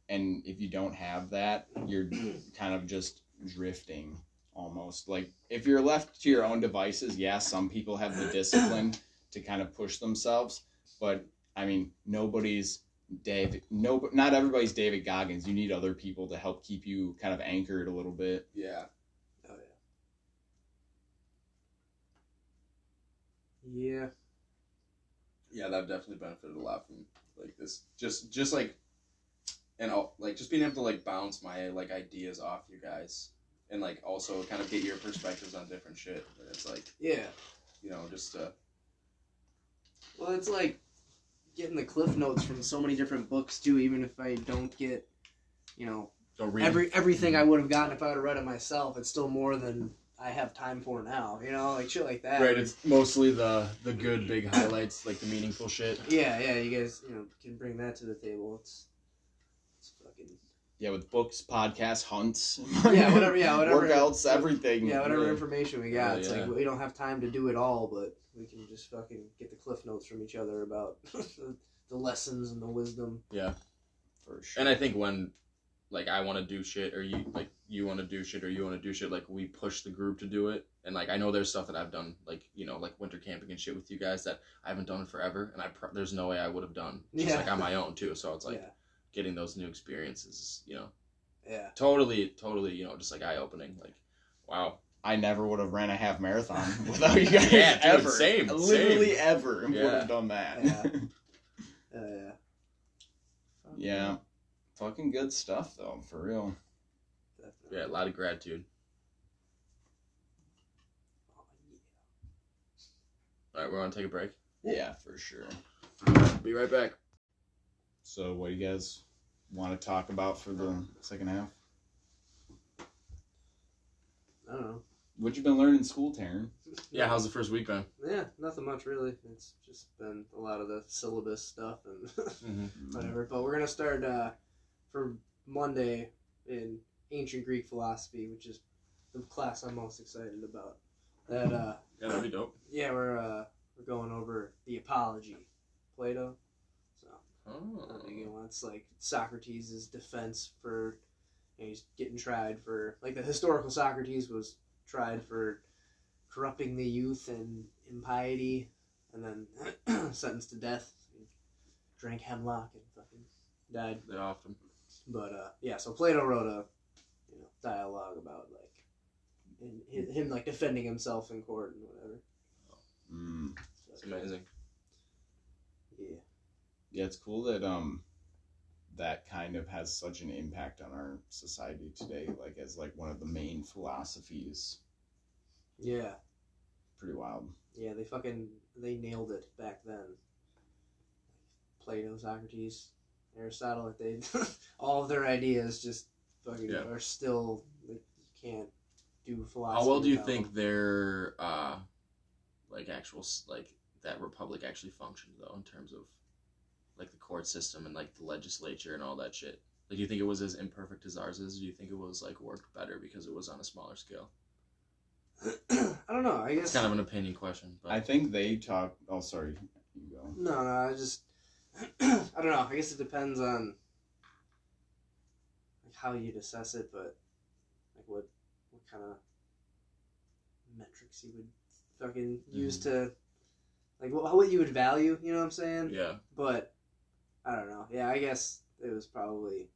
And if you don't have that you're <clears throat> kind of just drifting almost. Like if you're left to your own devices yeah some people have the discipline to kind of push themselves but i mean nobody's David no not everybody's David Goggins you need other people to help keep you kind of anchored a little bit Yeah. Oh yeah. Yeah. yeah, that definitely benefited a lot from like this. Just, just like, and I'll, like just being able to like bounce my like ideas off you guys, and like also kind of get your perspectives on different shit. And it's like Yeah. you know just uh, Well, it's like getting the cliff notes from so many different books too. Even if I don't get, you know, every everything I mm-hmm. would have gotten if I would have read it myself, it's still more than I have time for now. You know, like shit like that. right, it's mostly the the good big highlights, like the meaningful shit. yeah, yeah. You guys, you know, can bring that to the table. It's yeah with books podcasts hunts <laughs> Yeah, whatever- yeah, whatever- workouts everything yeah. Whatever really. information we got, Oh, it's yeah. like we don't have time to do it all, but we can just fucking get the cliff notes from each other about <laughs> the lessons and the wisdom. Yeah, for sure And I think when like I want to do shit or you like you want to do shit or you want to do shit like we push the group to do it and like I know there's stuff that I've done like you know like winter camping and shit with you guys that I haven't done in forever and I pr- there's no way I would have done just Yeah. like on my own too so it's like yeah, getting those new experiences you know. Yeah. totally totally you know just like eye opening like wow. I never would have ran a half marathon <laughs> without you guys. Yeah, dude, ever. same, literally same. ever would Yeah. have done that. Yeah. Uh, <laughs> yeah. yeah. Fucking good stuff though for real. Definitely. yeah a lot of gratitude. Oh, all right we're gonna take a break? Yeah for sure. Be right back So, what do you guys want to talk about for the second half? I don't know. What you been learning in school, Taryn? yeah how's the first week been Yeah, nothing much really. It's just been a lot of the syllabus stuff and mm-hmm. <laughs> whatever. But we're gonna start uh, for Monday in ancient Greek philosophy, which is the class I'm most excited about. That uh, yeah that'd be dope yeah, we're uh, we're going over the Apology, Plato. Oh. You know, it's like Socrates' defense for you know, he's getting tried for like the historical Socrates was tried for corrupting the youth and impiety, and then <clears throat> sentenced to death. He drank hemlock and fucking died. They often. But uh, yeah, so Plato wrote a you know dialogue about like in, hi- him like defending himself in court and whatever. Mm. So, It's amazing. Yeah. It's cool that um that kind of has such an impact on our society today, like as like one of the main philosophies. Yeah. Pretty wild. Yeah, they fucking they nailed it back then. Plato, Socrates, Aristotle, like they <laughs> all of their ideas just fucking Yeah. are still like you can't do philosophy. How well do you think their uh, like actual like that republic actually functioned though in terms of court system and like the legislature and all that shit? Like, do you think it was as imperfect as ours is? Or do you think it was like worked better because it was on a smaller scale? <clears throat> I don't know. I guess It's kind of an opinion question, but I think they talk. Oh, sorry. You go. No, no, I just <clears throat> I don't know. I guess it depends on like how you'd assess it, but like what what kind of metrics you would fucking use mm-hmm. to like what what you would value. You know what I'm saying? yeah, But I don't know. Yeah, I guess it was probably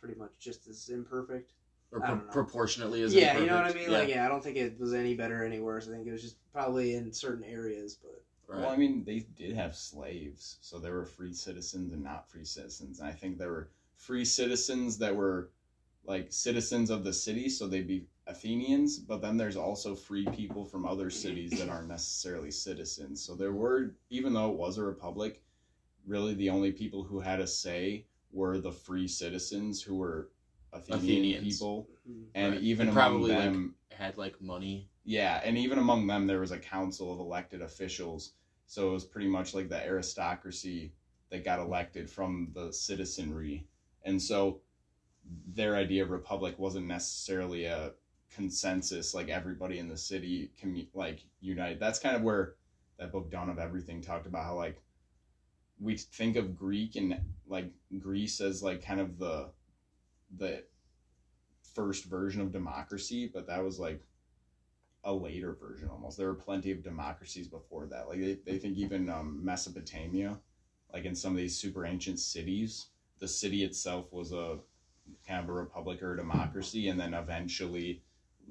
pretty much just as imperfect. or pro- proportionately as yeah, you know what I imperfect. mean. Like, yeah, I don't think it was any better or any worse. I think it was just probably in certain areas, but. Right. Well, I mean, they did have slaves, so there were free citizens and not free citizens. And I think there were free citizens that were like citizens of the city, so they'd be Athenians. But then there's also free people from other cities that aren't necessarily citizens. So there were, even though it was a republic, really the only people who had a say were the free citizens who were Athenian Athenians. people, mm, and Right. even And among probably, like, them, had like money. yeah, and even among them, there was a council of elected officials. So it was pretty much like the aristocracy that got elected from the citizenry. And so their idea of republic wasn't necessarily a consensus, like everybody in the city can like unite. That's kind of where that book Dawn of Everything talked about how like we think of Greek and like Greece as like kind of the the first version of democracy, but that was like a later version almost. There were plenty of democracies before that. Like they, they think even um, Mesopotamia, like in some of these super ancient cities, the city itself was a kind of a republic or a democracy, and then eventually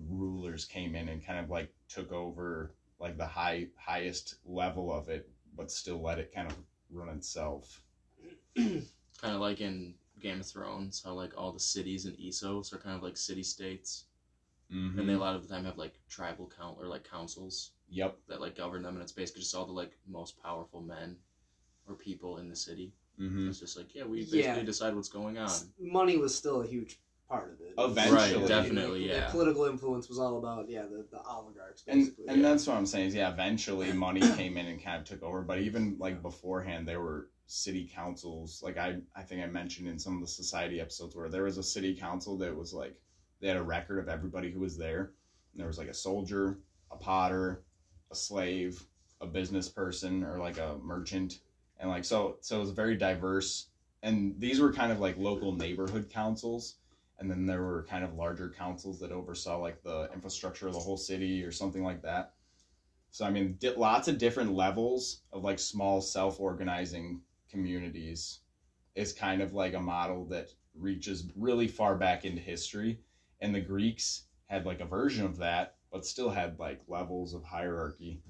rulers came in and kind of like took over like the high highest level of it, but still let it kind of run itself. <clears throat> kind of like in Game of Thrones, how like all the cities in Essos are kind of like city states, Mm-hmm. and they a lot of the time have like tribal count or like councils yep. that like govern them, and it's basically just all the like most powerful men or people in the city. Mm-hmm. It's just like yeah, we basically Yeah. decide what's going on. money was still a huge part of it. Eventually. Right, definitely, The yeah. political influence was all about yeah the, the oligarchs and basically. and that's what I'm saying is yeah, eventually <clears throat> money came in and kind of took over, but even like beforehand, there were city councils. Like I I think I mentioned in some of the society episodes where there was a city council that was like they had a record of everybody who was there. And there was like a soldier, a potter, a slave, a business person, or like a merchant, and like so so it was very diverse. And these were kind of like local neighborhood councils and then there were kind of larger councils that oversaw like the infrastructure of the whole city or something like that. So I mean, di- lots of different levels of like small self-organizing communities is kind of like a model that reaches really far back into history. And the Greeks had like a version of that, but still had like levels of hierarchy.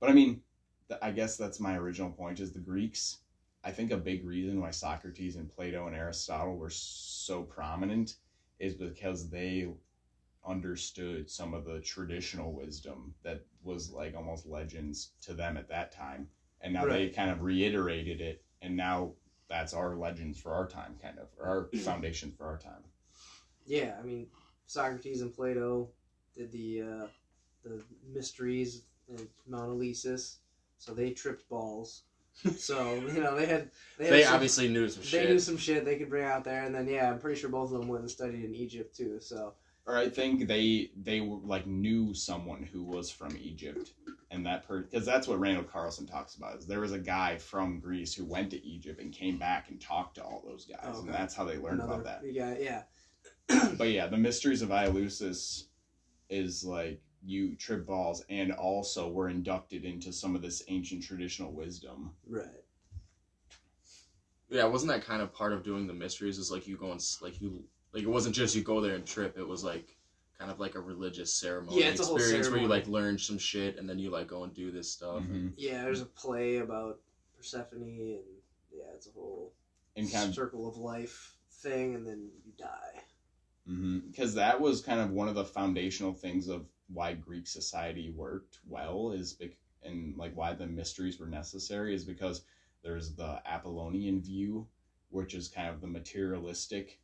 But I mean, th- I guess that's my original point is the Greeks. I think a big reason why Socrates and Plato and Aristotle were so prominent is because they understood some of the traditional wisdom that was like almost legends to them at that time. And now they kind of reiterated it and now that's our legends for our time kind of or our foundation for our time. Yeah, I mean Socrates and Plato did the uh, the mysteries and Mount Eleusis, so they tripped balls. <laughs> so you know they had they, had They some- obviously knew some they shit. knew some shit they could bring out there, and then yeah, I'm pretty sure both of them went and studied in Egypt too. So or i think they they were like knew someone who was from egypt and that per because that's what Randall Carlson talks about. Is there was a guy from Greece who went to Egypt and came back and talked to all those guys, oh, Okay. and that's how they learned Another- about that. Yeah, yeah. But yeah, the mysteries of Eleusis is like you trip balls, and also were inducted into some of this ancient traditional wisdom. Right. Yeah, wasn't that kind of part of doing the mysteries? Is like you go and like you like it wasn't just you go there and trip. It was like kind of like a religious ceremony Yeah, it's a whole experience where you like learn some shit and then you like go and do this stuff. Mhm. Yeah, there's a play about Persephone, and yeah, it's a whole And kind of circle of life thing, and then you die. because that was kind of one of the foundational things of why Greek society worked well is bec- and like why the mysteries were necessary is because there's the Apollonian view, which is kind of the materialistic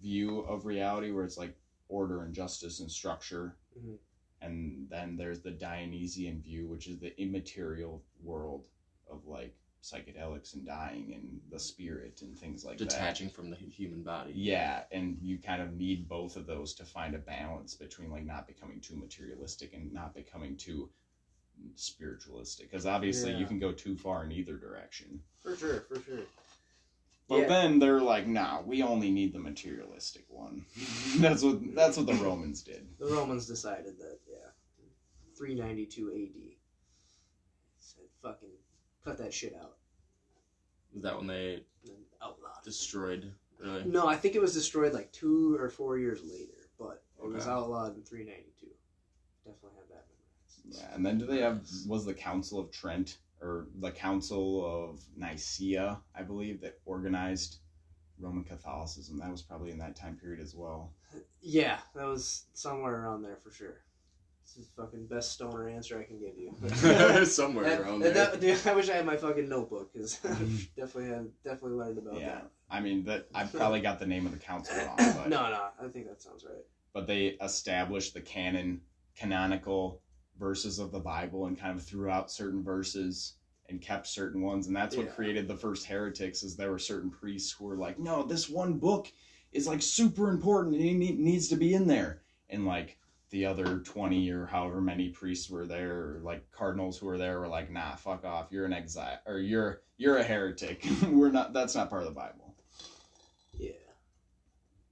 view of reality, where it's like order and justice and structure, Mhm. and then there's the Dionysian view, which is the immaterial world of like psychedelics and dying and the spirit and things like that. Detaching from the human body. Yeah, and you kind of need both of those to find a balance between like not becoming too materialistic and not becoming too spiritualistic. Because obviously you can go too far in either direction. For sure, for sure. But Yeah. then they're like, nah, we only need the materialistic one. <laughs> that's what that's what the Romans did. The Romans decided that, yeah, 392 AD. Said, fucking cut that shit out. Is that when they outlawed. destroyed? Really? No, I think it was destroyed like two or four years later, but it was outlawed in 392. Definitely have that memorized. Yeah, and then do they have was the Council of Trent or the Council of Nicaea, I believe, that organized Roman Catholicism. That was probably in that time period as well. Yeah, that was somewhere around there for sure. This is the fucking best stoner answer I can give you. <laughs> <laughs> Somewhere That- around that- there. that- dude, I wish I had my fucking notebook because <laughs> mm-hmm. definitely have definitely learned about Yeah, I mean that I probably got the name of the council wrong, that. <coughs> but no, no, I think that sounds right. but they established the canon, canonical verses of the Bible, and kind of threw out certain verses and kept certain ones, and that's what Yeah. created the first heretics. Is there were certain priests who were like, no, this one book is like super important, and it needs to be in there, and like the other 20 or however many priests were there or like cardinals who were there were like nah fuck off. You're an exile or you're you're a heretic. <laughs> We're not that's not part of the bible. Yeah,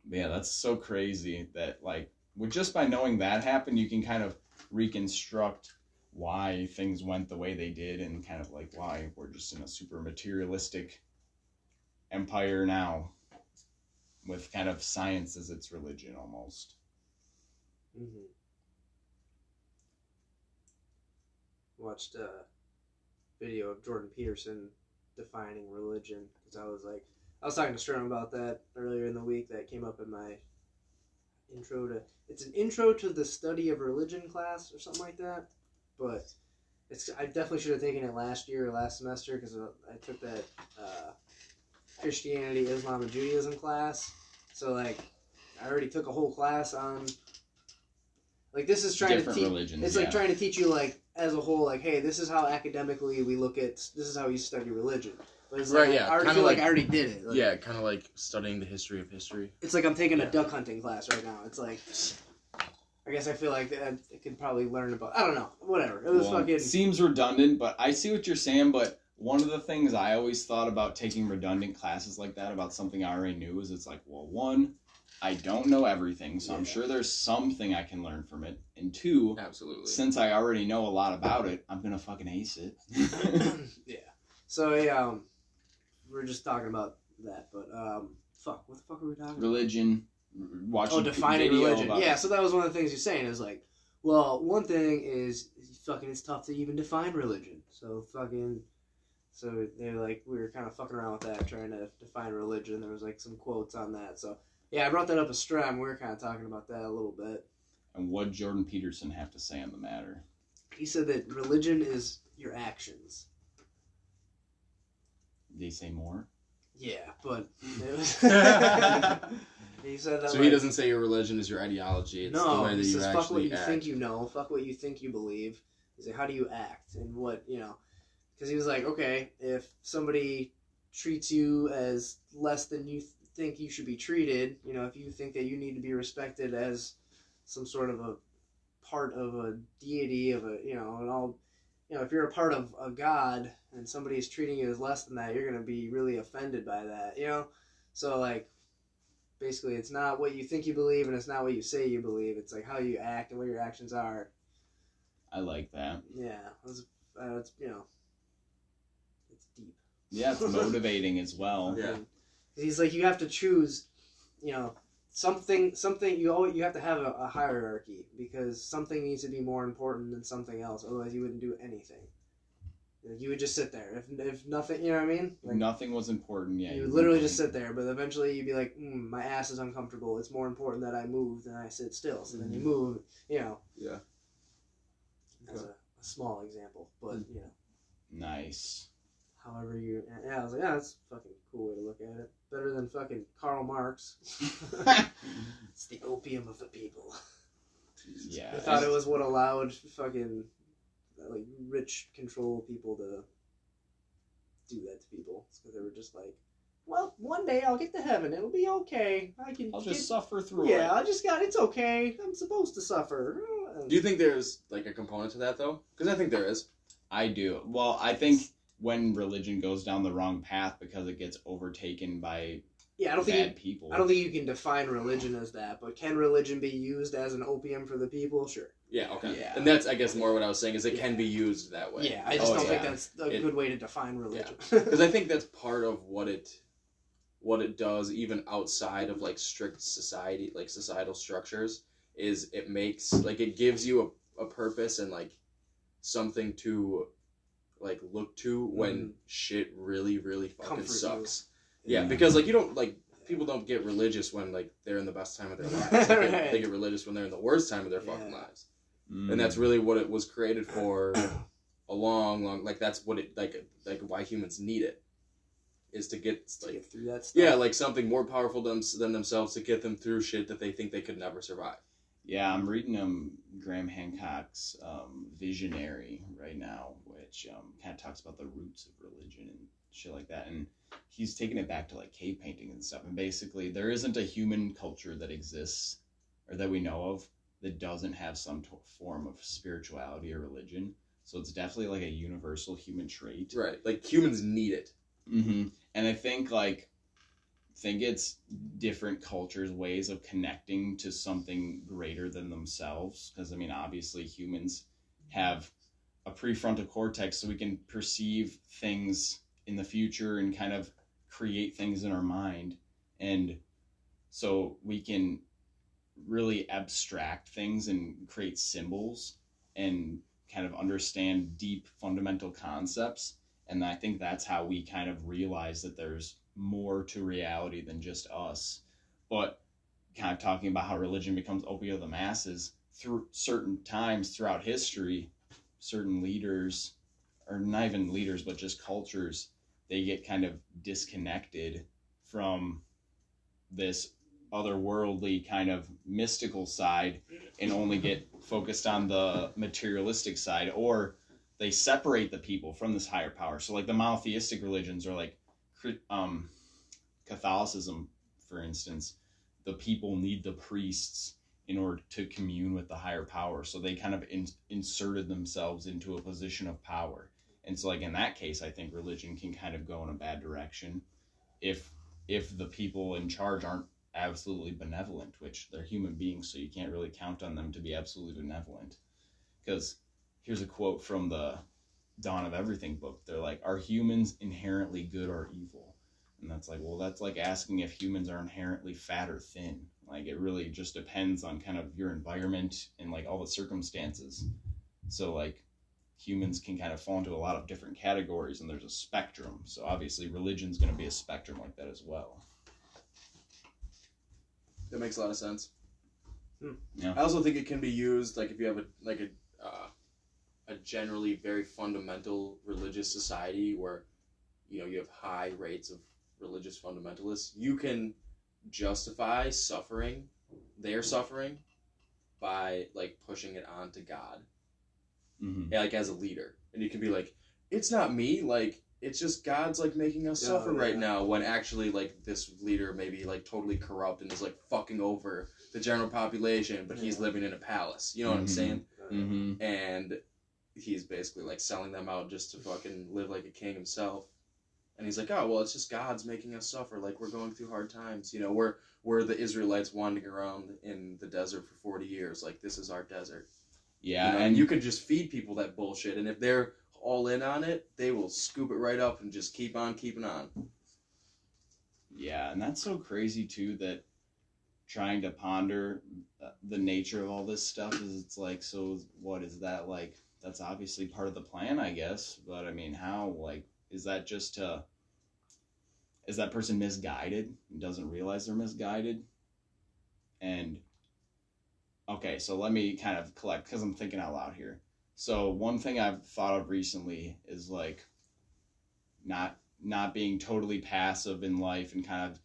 yeah, that's so crazy that like with just by knowing that happened, you can kind of reconstruct why things went the way they did and kind of like why we're just in a super materialistic empire now with kind of science as its religion almost. Hmm watched a video of Jordan Peterson defining religion because I was like, I was talking to Strom about that earlier in the week. That came up in my intro to. It's an intro to the study of religion class or something like that, but it's. I definitely should have taken it last year or last semester because I took that uh, Christianity, Islam, and Judaism class. So like, I already took a whole class on. Like this is trying Different to teach. religions. It's yeah. like trying to teach you like as a whole, like, hey, this is how academically we look at. This is how you study religion. But it's Right, like, yeah, I already kinda feel like, like- I already did it. Like, yeah, kind of like studying the history of history. It's like I'm taking a duck hunting class right now. It's like, I guess I feel like I could probably learn about. I don't know. Whatever. It was Well, fucking. seems redundant, but I see what you're saying. But one of the things I always thought about taking redundant classes like that about something I already knew is it's like, well, one, I don't know everything, so I'm sure there's something I can learn from it, and two, Absolutely. since I already know a lot about it, I'm gonna fucking ace it. <laughs> <laughs> yeah. So yeah, um, we are just talking about that, but um, fuck, what the fuck are we talking? about? Religion, watching Oh, defining religion. about- Yeah, so that was one of the things you're saying. Is like, well, one thing is fucking it's tough to even define religion. So fucking, so they're like we were kind of fucking around with that, trying to define religion. There was like some quotes on that. So yeah, I brought that up a Stram. We were kind of talking about that a little bit. And what Jordan Peterson have to say on the matter? He said that religion is your actions. Did he say more? Yeah, but it was. <laughs> <laughs> he said that. so like, he doesn't say your religion is your ideology. It's the no, way that he you says fuck what you act. think you know, fuck what you think you believe. He's like, how do you act and what you know? Because he was like, okay, if somebody treats you as less than you think you should be treated, you know, if you think that you need to be respected as some sort of a part of a deity of a, you know, and all, you know, if you're a part of a god and somebody is treating you as less than that, you're gonna be really offended by that, you know. So like, basically, it's not what you think you believe, and it's not what you say you believe. It's like how you act and what your actions are. I like that. Yeah, it's, uh, it's you know, it's deep. Yeah, it's <laughs> motivating as well. Yeah. He's like, you have to choose, you know, something. Something you always you have to have a, a hierarchy because something needs to be more important than something else. Otherwise, you wouldn't do anything. You would just sit there. If, if nothing, you know what I mean? Like, Nothing was important yet. you would literally just sit there, but eventually you'd be like, mm, my ass is uncomfortable. It's more important that I move than I sit still. So then you move, you know. Yeah. As a, a small example, but you know, Nice. However you, yeah, I was like, yeah, that's a fucking cool way to look at it. Better than fucking Karl Marx. <laughs> it's the opium of the people. yeah. I thought it was what allowed fucking like rich control people to do that to people because they were just like, well, one day I'll get to heaven. It'll be okay. I can. I'll get- just suffer through yeah, it. I just got. It's okay. I'm supposed to suffer. Do you think there's like a component to that though? Because I think there is. I do. Well, I think when religion goes down the wrong path because it gets overtaken by yeah, I don't bad think. You, people. I don't think you can define religion as that. But can religion be used as an opium for the people? Sure. Yeah. Okay. Yeah. And that's I guess more what I was saying is it can be used that way. Yeah, I just Oh, don't yeah. think that's a It- good way to define religion. Because <laughs> I think that's part of what it what it does even outside of like strict society like societal structures is it makes like it gives you a, a purpose and like something to like look to when Mhm. shit really really fucking Comfort sucks. Yeah, Yeah. because like you don't like people don't get religious when like they're in the best time of their <laughs> lives. Like, they, Right. they get religious when they're in the worst time of their fucking lives. Mm. And that's really what it was created for <coughs> a long long like that's what it like like why humans need it is to get to like get through that stuff. yeah like something more powerful than, than themselves to get them through shit that they think they could never survive Yeah, I'm reading um Graham Hancock's um, Visionary right now, which um, kind of talks about the roots of religion and shit like that, and he's taking it back to like cave painting and stuff. And basically, there isn't a human culture that exists or that we know of that doesn't have some t- form of spirituality or religion. So it's definitely like a universal human trait. right like humans need it hmm And I think like think it's different cultures' ways of connecting to something greater than themselves. Because I mean, obviously, humans have a prefrontal cortex, so we can perceive things in the future and kind of create things in our mind, and so we can really abstract things and create symbols and kind of understand deep fundamental concepts and I think that's how we kind of realize that there's more to reality than just us. But kind of talking about how religion becomes opiate of the masses through certain times throughout history, certain leaders, or not even leaders, but just cultures, they get kind of disconnected from this otherworldly kind of mystical side and only get focused on the materialistic side or they separate the people from this higher power. So like the monotheistic religions are like um, Catholicism, for instance, the people need the priests in order to commune with the higher power. So they kind of in, inserted themselves into a position of power. And so like in that case, I think religion can kind of go in a bad direction if if the people in charge aren't absolutely benevolent, which they're human beings, so you can't really count on them to be absolutely benevolent. Because here's a quote from the Dawn of Everything book. They're like, Are humans inherently good or evil? And that's like, well, that's like asking if humans are inherently fat or thin. Like, it really just depends on kind of your environment and like all the circumstances. So, like, humans can kind of fall into a lot of different categories and there's a spectrum. So, obviously, religion's going to be a spectrum like that as well. that makes a lot of sense Hmm. Yeah. i also think it can be used like if you have a like a uh, a generally very fundamental religious society where you know you have high rates of religious fundamentalists you can justify suffering their suffering by like pushing it on to god Mm-hmm. yeah, like as a leader, and you can be like, "It's not me. Like, it's just God's like making us Oh, suffer right yeah. now." When actually, like, this leader may be like totally corrupt and is like fucking over the general population, but he's living in a palace. You know what I'm Mhm. saying? Mm-hmm. And he's basically like selling them out just to fucking live like a king himself. And he's like, oh well, it's just God's making us suffer. Like we're going through hard times. You know, we're we're the Israelites wandering around in the desert for forty years. Like this is our desert. Yeah, you know, and you could just feed people that bullshit, and if they're all in on it, they will scoop it right up and just keep on keeping on. Yeah, and that's so crazy too that trying to ponder uh, the nature of all this stuff is it's like so what is that like that's obviously part of the plan I guess but I mean how like is that just to is that person misguided doesn't realize they're misguided? And okay so let me kind of collect because I'm thinking out loud here. So one thing I've thought of recently is like not not being totally passive in life and kind of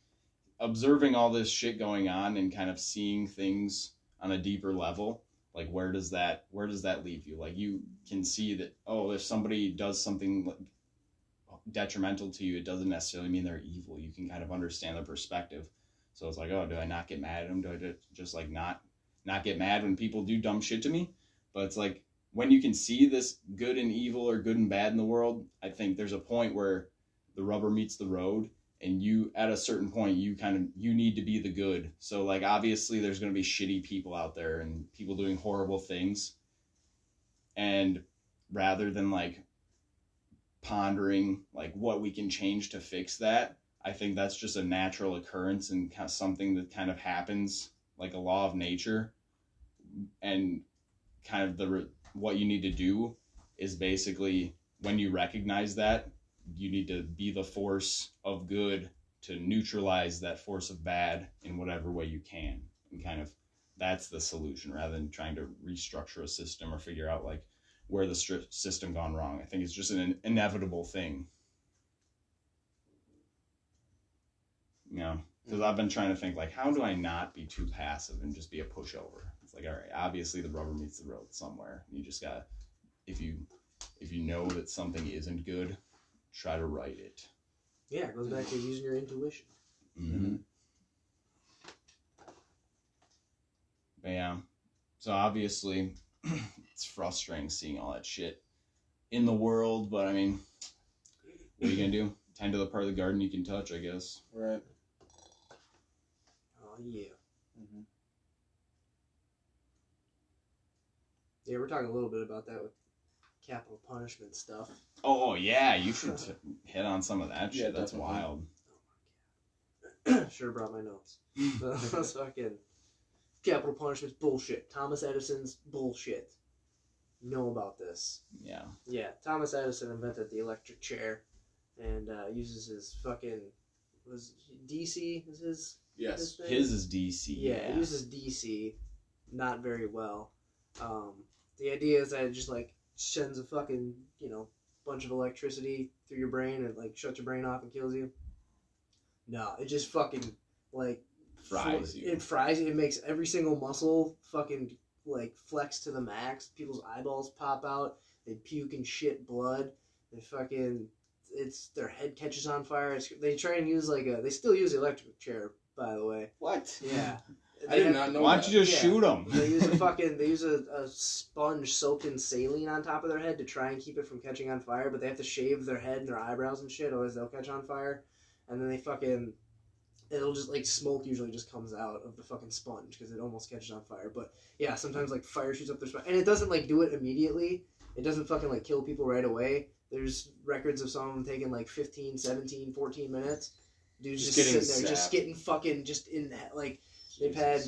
observing all this shit going on and kind of seeing things on a deeper level. Like where does that where does that leave you? Like you can see that oh if somebody does something detrimental to you it doesn't necessarily mean they're evil. You can kind of understand their perspective. So it's like oh do i not get mad at them? Do i just, like not not get mad when people do dumb shit to me? But it's like when you can see this good and evil or good and bad in the world i think there's a point where the rubber meets the road and you at a certain point you kind of you need to be the good. So like obviously there's going to be shitty people out there and people doing horrible things. And rather than like pondering like what we can change to fix that i think that's just a natural occurrence and kind of something that kind of happens like a law of nature. And kind of the what you need to do is basically when you recognize that you need to be the force of good to neutralize that force of bad in whatever way you can. And kind of that's the solution rather than trying to restructure a system or figure out like where the stri- system gone wrong i think it's just an inevitable thing you know because i've been trying to think like how do i not be too passive and just be a pushover it's like all right obviously the rubber meets the road somewhere you just gotta if you if you know that something isn't good try to write it. Yeah, it goes back to using your intuition. Mm-hmm. But yeah, so obviously <clears throat> it's frustrating seeing all that shit in the world, but I mean, what are you gonna do? <clears throat> Tend to the part of the garden you can touch, I guess. Right. Oh yeah. Mm-hmm. Yeah, we're talking a little bit about that with capital punishment stuff. Oh, oh yeah, you should <laughs> t- hit on some of that shit. Yeah, That's definitely. wild. Should have <clears throat> brought my notes. <laughs> That's fucking capital punishment's bullshit. Thomas Edison's bullshit. Know about this? Yeah. Yeah, Thomas Edison invented the electric chair, and uh, uses his fucking was DC is his Yes. thing? His is DC. yeah, he uses DC not very well. Um, the idea is that it just like sends a fucking you know bunch of electricity through your brain and like shuts your brain off and kills you. No, it just fucking like Fries you. It fries you. It makes every single muscle fucking like flex to the max. People's eyeballs pop out. They puke and shit blood. They fucking it's their head catches on fire. It's, they try and use like a. They still use the electric chair, by the way. What? Yeah. <laughs> I They did have- not know Why don't you just Yeah. shoot them? They use a <laughs> fucking. They use a, a sponge soaked in saline on top of their head to try and keep it from catching on fire. But they have to shave their head and their eyebrows and shit, otherwise they'll catch on fire. And then they fucking. It'll just like smoke usually just comes out of the fucking sponge because it almost catches on fire. But yeah, sometimes like fire shoots up their spine, and it doesn't like do it immediately. It doesn't fucking like kill people right away. There's records of some of them taking like 15, 17, 14 minutes. Dude's Just just, getting sitting there, just getting fucking just in that like they've had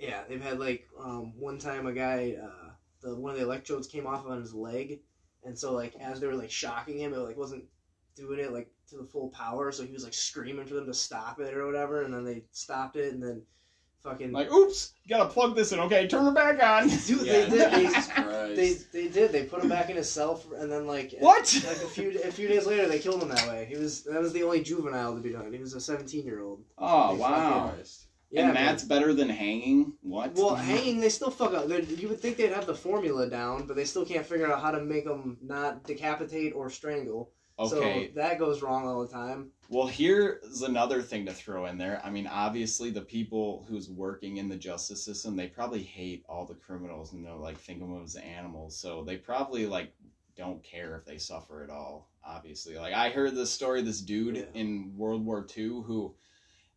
yeah, they've had like um, one time a guy, uh, the one of the electrodes came off on his leg, and so like as they were like shocking him, it like wasn't doing it like to the full power, so he was like screaming for them to stop it or whatever, and then they stopped it, and then fucking Like, oops, gotta plug this in. Okay, turn it back on. Dude, Yeah, they did. They, they they did. They put him back in his cell, for, and then like What? Like a few a few days later, they killed him that way. He was that was the only juvenile to be done. He was a seventeen year old. Oh They wow. Yeah, and man. that's better than hanging. What? Well, hanging, they still fuck up. They're, you would think they'd have the formula down, but they still can't figure out how to make them not decapitate or strangle. Okay. So that goes wrong all the time. Well, here's another thing to throw in there. I mean, obviously, the people who's working in the justice system, they probably hate all the criminals and they're like think of them as animals. So they probably like don't care if they suffer at all. Obviously, like I heard this story, this dude Yeah. in World War II who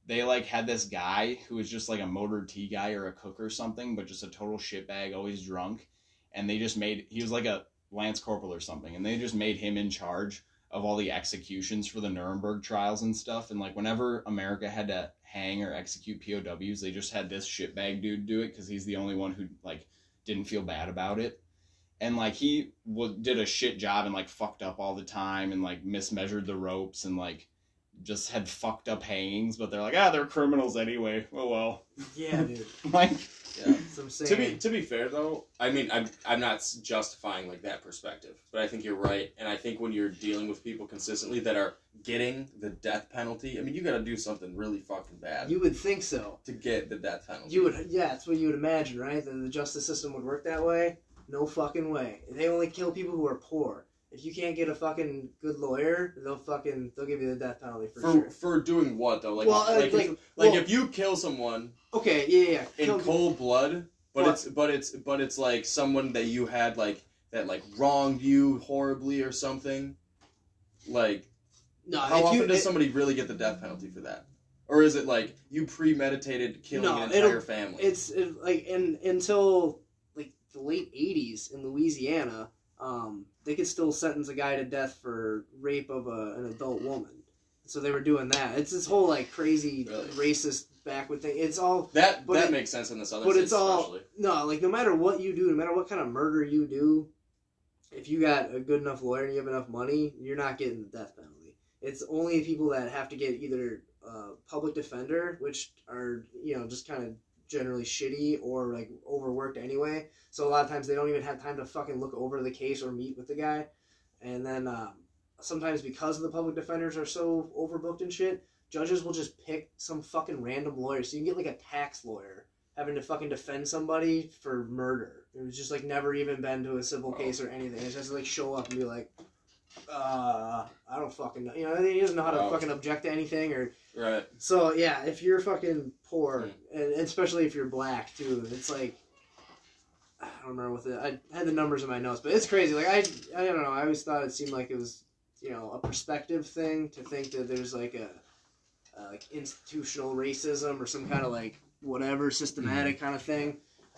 they like had this guy who was just like a motor tea guy or a cook or something, but just a total shitbag, always drunk. And they just made he was like a lance corporal or something, and they just made him in charge of all the executions for the Nuremberg trials and stuff. And like whenever America had to hang or execute POWs, they just had this shitbag dude do it because he's the only one who like didn't feel bad about it. And like he w- did a shit job and like fucked up all the time and like mismeasured the ropes and like just had fucked up hangings. But they're like, ah, they're criminals anyway. Oh well. Yeah, dude. <laughs> like Yeah. <laughs> To be to be fair though, I mean I'm I'm not justifying like that perspective, but I think you're right, and I think when you're dealing with people consistently that are getting the death penalty, I mean you got to do something really fucking bad you would think so. to get the death penalty. You would, yeah, that's what you would imagine, right? That the justice system would work that way. No fucking way. They only kill people who are poor. If you can't get a fucking good lawyer, they'll fucking they'll give you the death penalty for, for sure. for doing what though? Like Well, uh, like, like- if, like well- if you kill someone Okay, yeah, yeah. in cold blood, but Well- it's but it's but it's like someone that you had like that like wronged you horribly or something. Like no, How often you, does it- somebody really get the death penalty for that? Or is it like you premeditated killing No, an entire family? it's it, like in until like the late '80s in Louisiana, um, they could still sentence a guy to death for rape of a, an adult woman. So they were doing that. It's this whole like crazy Really? racist backward thing. It's all that but that it- makes sense in the southern but it's all especially. no, like no matter what you do, no matter what kind of murder you do, if you got a good enough lawyer and you have enough money, you're not getting the death penalty. It's only people that have to get either uh, public defender, which are you know just kind of generally shitty or like overworked anyway. So a lot of times they don't even have time to fucking look over the case or meet with the guy, and then um, sometimes because the public defenders are so overbooked and shit, judges will just pick some fucking random lawyer. So you can get like a tax lawyer having to fucking defend somebody for murder. It was just like never even been to a civil Wow. case or anything. It's just like show up and be like, uh, I don't fucking know. You know, he doesn't know how to Wow. fucking object to anything or. Right. So yeah, if you're fucking poor, and especially if you're black too, it's like. I don't remember what the I had the numbers in my notes, but it's crazy. Like I, I don't know. I always thought it seemed like it was, you know, a perspective thing to think that there's like a, uh, like institutional racism or some kind of like whatever systematic kind of thing.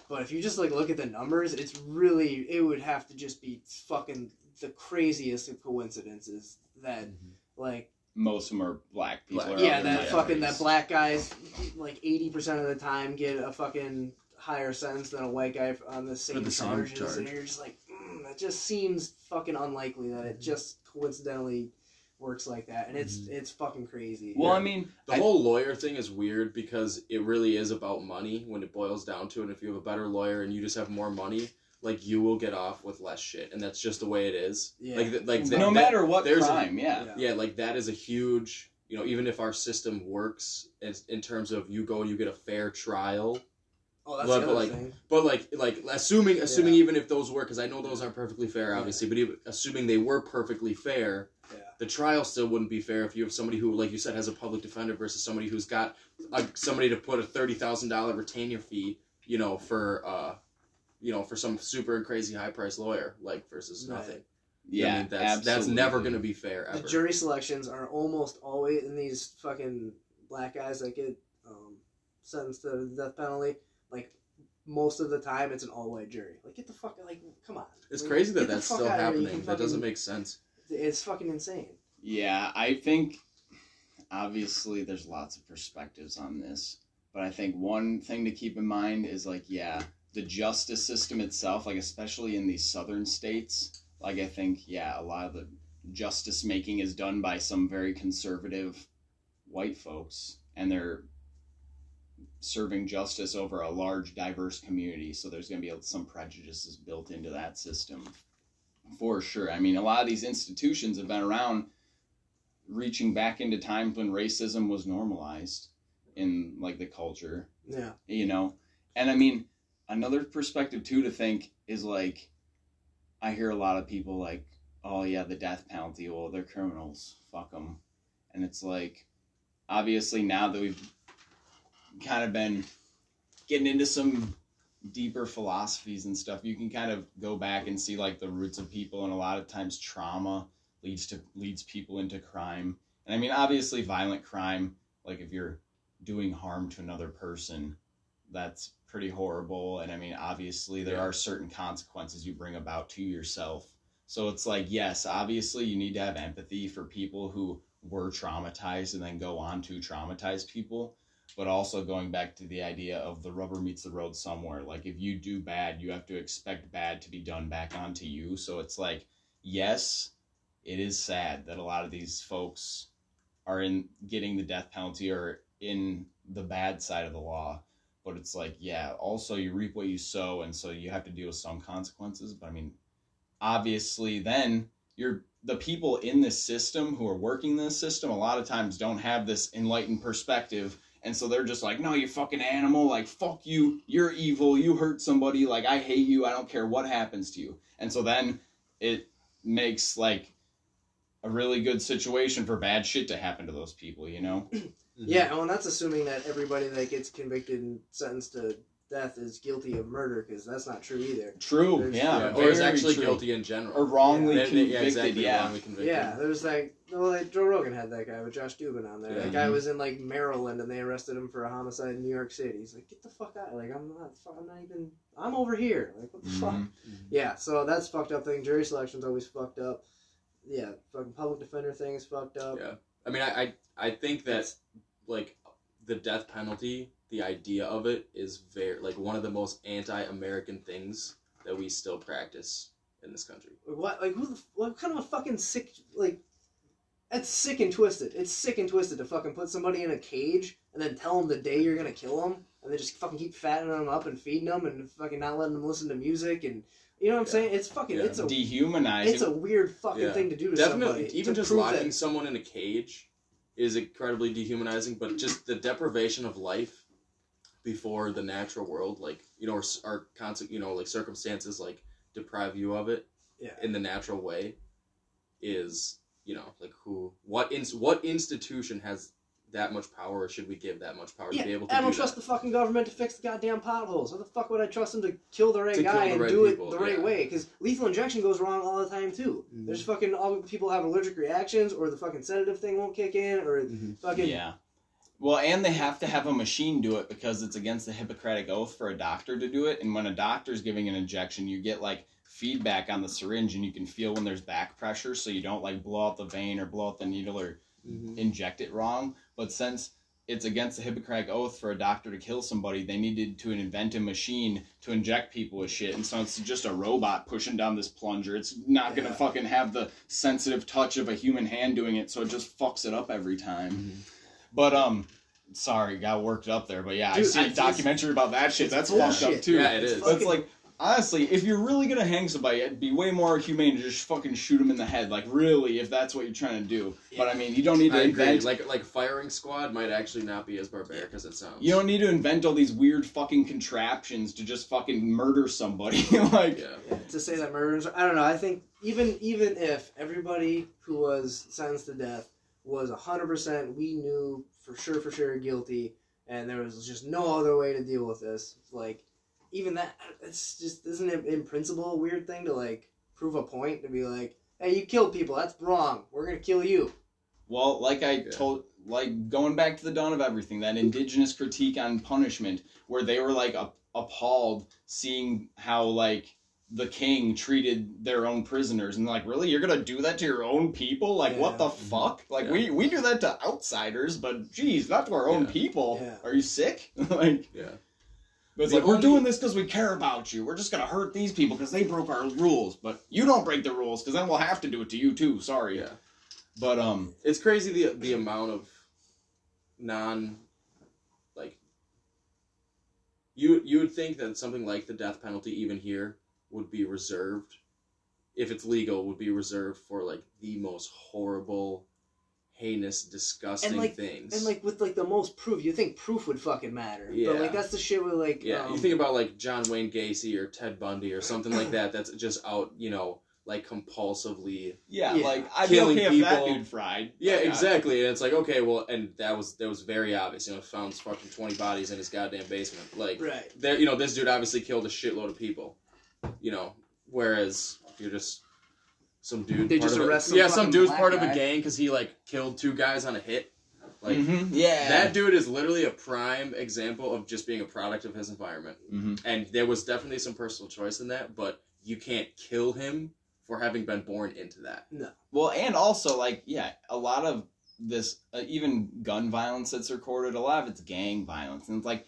But if you just like look at the numbers, it's really it would have to just be fucking the craziest of coincidences that like most of them are black people. Black. or yeah other that fucking that black guys like eighty percent of the time get a fucking higher sentence than a white guy on the same the same charges, charge. and you're just like mm, that just seems fucking unlikely that it just coincidentally works like that, and it's it's fucking crazy. Well, I mean, The I- whole lawyer thing is weird because it really is about money when it boils down to it. And if you have a better lawyer and you just have more money, like you will get off with less shit, and that's just the way it is. Yeah. Like, th- like no that- that- matter what there's crime, yeah. Yeah. yeah, like that is a huge. You know, even if our system works in, in terms of you go and you get a fair trial, oh, that's But, but, like, thing. But like, like assuming, assuming Yeah. even if those were, because I know those aren't perfectly fair, Yeah. obviously, but even, assuming they were perfectly fair, Yeah. the trial still wouldn't be fair if you have somebody who, like you said, has a public defender versus somebody who's got uh, somebody to put a thirty thousand dollar retainer fee, you know, for uh, you know, for some super crazy high price lawyer, like versus Right. nothing. Yeah, I mean, that's that's never going to be fair the jury selections are almost always in these fucking black guys that get um, sentenced to the death penalty. Like most of the time, it's an all white jury. Like get the fuck like come on. it's Like, crazy that that's still outta here. You happening. can That doesn't make sense. It's fucking insane. Yeah, I think obviously there's lots of perspectives on this, but I think one thing to keep in mind is like, yeah, the justice system itself, like especially in these southern states, like I think, yeah, a lot of the justice making is done by some very conservative white folks, and they're serving justice over a large, diverse community. So there's going to be some prejudices built into that system, for sure. I mean, a lot of these institutions have been around reaching back into times when racism was normalized in like the culture Yeah. you know and i mean another perspective too to think is like i hear a lot of people like oh yeah the death penalty well they're criminals fuck them and it's like obviously now that we've kind of been getting into some deeper philosophies and stuff you can kind of go back and see like the roots of people and a lot of times trauma leads to leads people into crime. And i mean obviously violent crime like if you're doing harm to another person that's pretty horrible. And i mean obviously there Yeah. are certain consequences you bring about to yourself. So it's like yes obviously you need to have empathy for people who were traumatized and then go on to traumatize people. But also going back to the idea of the rubber meets the road somewhere. Like if you do bad you have to expect bad to be done back onto you. So it's like yes it is sad that a lot of these folks are in getting the death penalty or in the bad side of the law but it's like yeah also you reap what you sow and so you have to deal with some consequences but i mean obviously then you're the people in this system who are working this system a lot of times don't have this enlightened perspective and so they're just like no you fucking animal like fuck you you're evil you hurt somebody like i hate you i don't care what happens to you. And so then it makes like a really good situation for bad shit to happen to those people you know <clears throat> Yeah, well, and that's assuming that everybody that gets convicted and sentenced to death is guilty of murder, because that's not true either. true There's- yeah, Yeah, or is actually true. guilty in general. or wrongly They- they- convicted yeah, yeah, exactly, wrongly convicted. Yeah, there's like, well, like Joe Rogan had that guy with Josh Dubin on there. Yeah. That guy was in like Maryland, and they arrested him for a homicide in New York City. He's like, get the fuck out! Like, I'm not, I'm not even, I'm over here. Like, what the fuck? Mhm. Yeah, so that's fucked up thing. Jury selection's always fucked up. Yeah, fucking public defender thing is fucked up. Yeah. I mean, I, I, I think that like the death penalty, the idea of it is very like one of the most anti-American things that we still practice in this country. Like, what? Like, who the? What kind of a fucking sick? Like, that's sick and twisted. It's sick and twisted to fucking put somebody in a cage and then tell them the day you're gonna kill them, and then just fucking keep fattening them up and feeding them and fucking not letting them listen to music and you know what I'm Yeah. saying? It's fucking. Yeah. It's a. dehumanizing It's a weird fucking Yeah. thing to do to Definitely, somebody. even just locking that- someone in a cage is incredibly dehumanizing. But just the deprivation of life before the natural world, like you know, or, or constant, you know, like circumstances like deprive you of it Yeah. in the natural way, is you know, like who, what, ins, what institution has that much power, or should we give that much power Yeah, to be able to I don't do trust that? the fucking government to fix the goddamn potholes. How the fuck would I trust them to kill the right To guy the and right do people, it the right yeah. way? Because lethal injection goes wrong all the time too. Mhm. There's fucking all people have allergic reactions, or the fucking sedative thing won't kick in, or Mhm. fucking Yeah. Well, and they have to have a machine do it because it's against the Hippocratic Oath for a doctor to do it. And when a doctor's giving an injection, you get like feedback on the syringe and you can feel when there's back pressure so you don't like blow out the vein or blow out the needle or Mhm. inject it wrong. But since it's against the Hippocratic Oath for a doctor to kill somebody, they needed to invent a machine to inject people with shit. And so it's just a robot pushing down this plunger. It's not going to Yeah. fucking have the sensitive touch of a human hand doing it, so it just fucks it up every time. Mhm. But um, sorry, got worked up there. But yeah, I Dude, see a documentary about that shit. it's That's fucked up too. Yeah, it It's is. But it's like honestly, if you're really gonna hang somebody, it'd be way more humane to just fucking shoot him in the head. Like really, if that's what you're trying to do. But I mean, you don't need to I agree. invent. Like like firing squad might actually not be as barbaric as it sounds. You don't need to invent all these weird fucking contraptions to just fucking murder somebody. <laughs> like, Yeah. Yeah, to say that murderers I don't know, I think even even if everybody who was sentenced to death was hundred percent we knew for sure for sure guilty and there was just no other way to deal with this, like even that it's just isn't it in principle a weird thing to like prove a point to be like, Hey, you killed people, that's wrong. We're gonna kill you. well, like I Yeah. told, like going back to the dawn of everything, that indigenous critique on punishment, where they were like a- appalled seeing how like the king treated their own prisoners and like really you're gonna do that to your own people like what the mm-hmm. fuck like Yeah. we we do that to outsiders but geez not to our own Yeah. people Yeah. are you sick <laughs> like Yeah. But it's The like we're doing this because we care about you. We're just gonna hurt these people because they broke our rules. But you don't break the rules because then we'll have to do it to you too. Sorry. Yeah. but um It's crazy the the amount of non like you you would think that something like the death penalty even here would be reserved if it's legal would be reserved for like the most horrible heinous disgusting and like- things And like with like the most proof, you think proof would fucking matter. But Yeah. like that's the shit with like yeah um, you think about like John Wayne Gacy or Ted Bundy or something like that that's just out you know like compulsively. Yeah, Yeah. like I'd be Killing okay if that people. dude fried. Yeah, Like, exactly. And it's like okay, well, and that was that was very obvious. You know, found fucking twenty bodies in his goddamn basement. Like Right. there, you know, this dude obviously killed a shitload of people. You know, whereas you're just some dude. They just of a- arrest Yeah, some fucking dude's black part of a gang because he like killed two guys on a hit. Like Mhm, yeah, that dude is literally a prime example of just being a product of his environment. hmm And there was definitely some personal choice in that, but you can't kill him for having been born into that. No. Well, and also like yeah, a lot of this uh, even gun violence that's recorded, a lot of it's gang violence, and it's like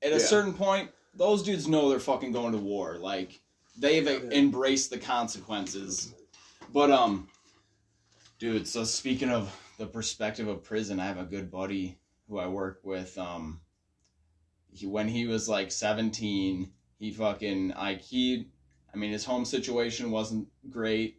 at a Yeah. certain point, those dudes know they're fucking going to war. Like they've Yeah. embraced the consequences. But um, dude. So speaking of the perspective of prison, I have a good buddy who I work with. Um, he when he was like seventeen, he fucking like he. I mean, his home situation wasn't great.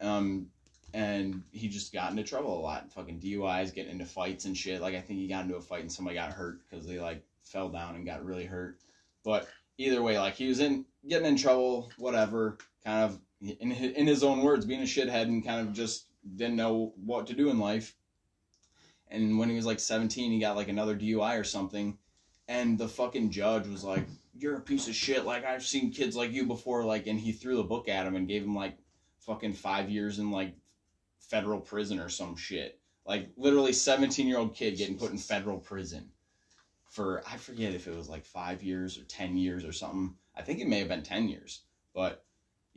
Um, and he just got into trouble a lot. Fucking DUIs, getting into fights and shit. Like I think he got into a fight and somebody got hurt because they like fell down and got really hurt. But either way, like he was in getting in trouble, whatever. Kind of in in his own words, being a shithead and kind of just didn't know what to do in life. And when he was like 17, he got like another DUI or something. And the fucking judge was like, You're a piece of shit. Like, I've seen kids like you before. Like, and he threw the book at him and gave him like fucking five years in like federal prison or some shit. Like, literally, 17 year old kid getting put in federal prison for, I forget if it was like five years or 10 years or something. I think it may have been 10 years. But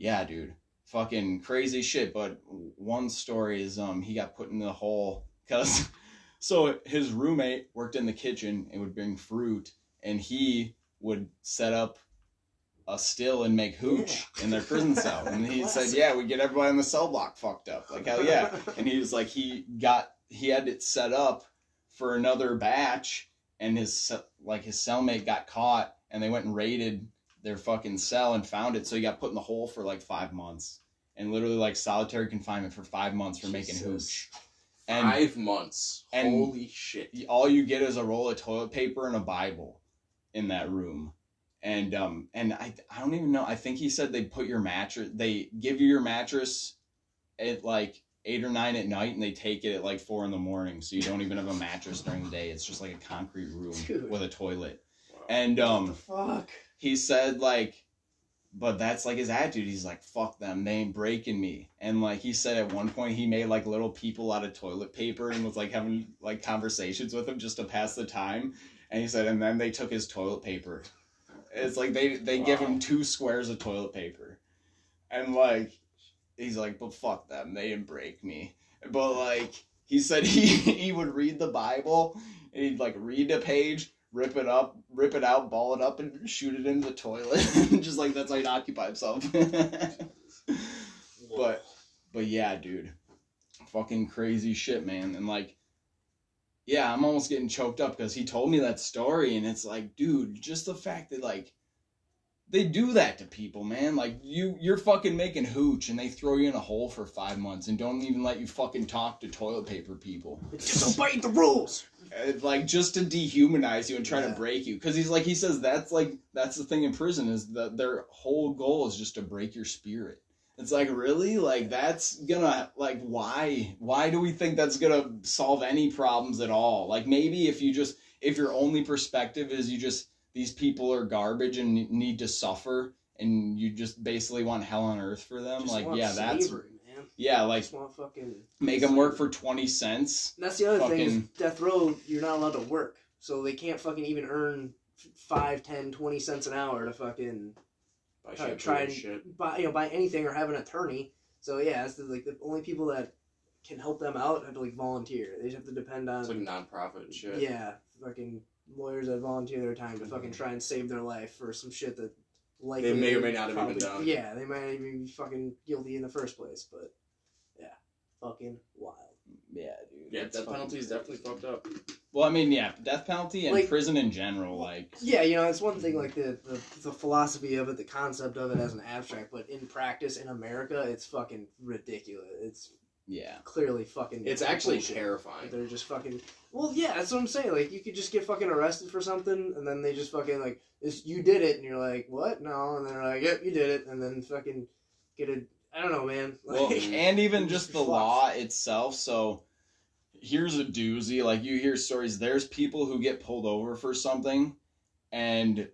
yeah, dude fucking crazy shit. But one story is um he got put in the hole because <laughs> so his roommate worked in the kitchen and would bring fruit, and he would set up a still and make hooch in their prison cell. <laughs> And he said, "Yeah, we get everybody on the cell block fucked up. Like hell yeah." <laughs> And he was like, he got he had it set up for another batch, and his like his cellmate got caught, and they went and raided their fucking cell and found it. So he got put in the hole for like five months, and literally like solitary confinement for five months for making Jesus. hooch. And Five months. and- Holy shit. all you get is a roll of toilet paper and a Bible in that room. And um and I I don't even know. I think he said they put your mattress they give you your mattress at like eight or nine at night and they take it at like four in the morning. So you don't even have a mattress during the day. It's just like a concrete room Dude. with a toilet. And um fuck? He said like but that's like his attitude. He's like fuck them. They ain't breaking me. And like he said at one point he made like little people out of toilet paper and was like having like conversations with them just to pass the time. And he said and then they took his toilet paper. It's like they they give him two squares of toilet paper. And like he's like but fuck them. They didn't break me. But like he said <laughs> he he would read the bible and he'd like read a page rip it up, rip it out, ball it up, and shoot it into the toilet. <laughs> Just like that's how he'd occupy himself. <laughs> but but yeah, dude. Fucking crazy shit, man. And like yeah, I'm almost getting choked up because he told me that story and it's like, dude, just the fact that like they do that to people, man. Like you you're fucking making hooch and they throw you in a hole for five months and don't even let you fucking talk to toilet paper people. It's just obeying the rules. Uh, like just to dehumanize you and try to break you because he's like he says that's like that's the thing in prison is that their whole goal is just to break your spirit it's like really like that's gonna like why why do we think that's gonna solve any problems at all like maybe if you just if your only perspective is you just these people are garbage and need to suffer and you just basically want hell on earth for them Just like want yeah that's slavery, man. yeah like just want fucking make them work for 20 cents And that's the other thing is death row. You're not allowed to work, so they can't fucking even earn five, ten, twenty cents an hour to fucking Buy try, shampoo try and and shit. buy you know buy anything or have an attorney. So yeah, it's the, like the only people that can help them out have to like volunteer. They just have to depend on It's like nonprofit and shit. yeah, fucking lawyers that volunteer their time to fucking mm-hmm. try and save their life for some shit that likely They may or may would not have even done. Yeah, they might even be fucking guilty in the first place, but yeah, fucking wild. yeah dude Yeah, it's death fucking penalty is definitely fucked up. Well, I mean, yeah, death penalty and Like- prison in general, like Yeah, you know, it's one thing like the, the the philosophy of it, the concept of it as an abstract, but in practice in America, it's fucking ridiculous. It's yeah, clearly fucking. It's actually bullshit. terrifying. They're just fucking. Well, yeah, that's what I'm saying. Like, you could just get fucking arrested for something, and then they just fucking like, this, you did it, and you're like, what? No, and they're like, yep, you did it, and then fucking get a I don't know, man. <laughs> Well, and even just the Fuck. law itself. So here's a doozy. Like you hear stories. There's people who get pulled over for something, and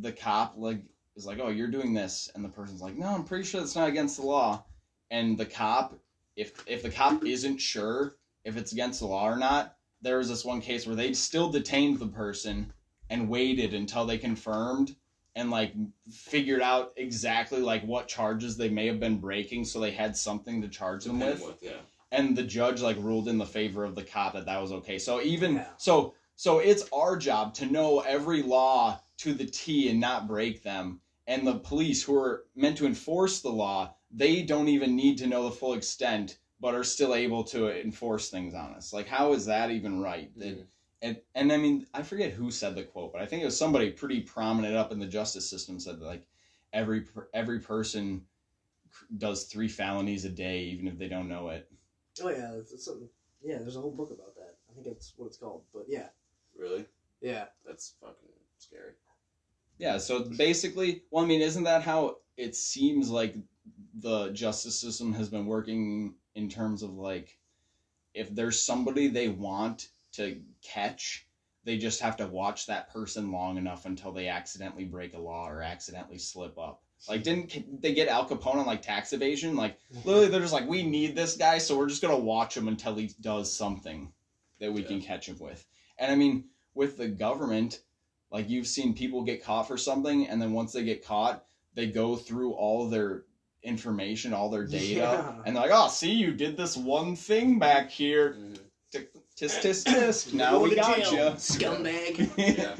the cop like is like, "Oh, you're doing this," and the person's like, "No, I'm pretty sure that's not against the law." And the cop, if if the cop isn't sure if it's against the law or not, there was this one case where they still detained the person and waited until they confirmed and like figured out exactly like what charges they may have been breaking so they had something to charge them with yeah. and the judge like ruled in the favor of the cop that that was okay so even Yeah. so so it's our job to know every law to the T and not break them and the police who are meant to enforce the law they don't even need to know the full extent but are still able to enforce things on us like how is that even right That- Mhm. and and I mean I forget who said the quote, but I think it was somebody pretty prominent up in the justice system said that like every every person does three felonies a day even if they don't know it. oh yeah, it's, it's something. Yeah, there's a whole book about that. I think that's what it's called. But yeah, Really? yeah, That's fucking scary. Yeah, so basically, well, I mean, isn't that how it seems like the justice system has been working in terms of like if there's somebody they want to catch, they just have to watch that person long enough until they accidentally break a law or accidentally slip up. Like, didn't they get Al Capone on like tax evasion? Like, literally, they're just like, we need this guy, so we're just gonna watch him until he does something that we Yeah. can catch him with. And I mean, with the government, like you've seen people get caught for something, and then once they get caught, they go through all their information, all their data, Yeah. and they're like, "Oh, see, you did this one thing back here. Tisk tisk tisk. Now we got you, scumbag. <laughs> Yeah.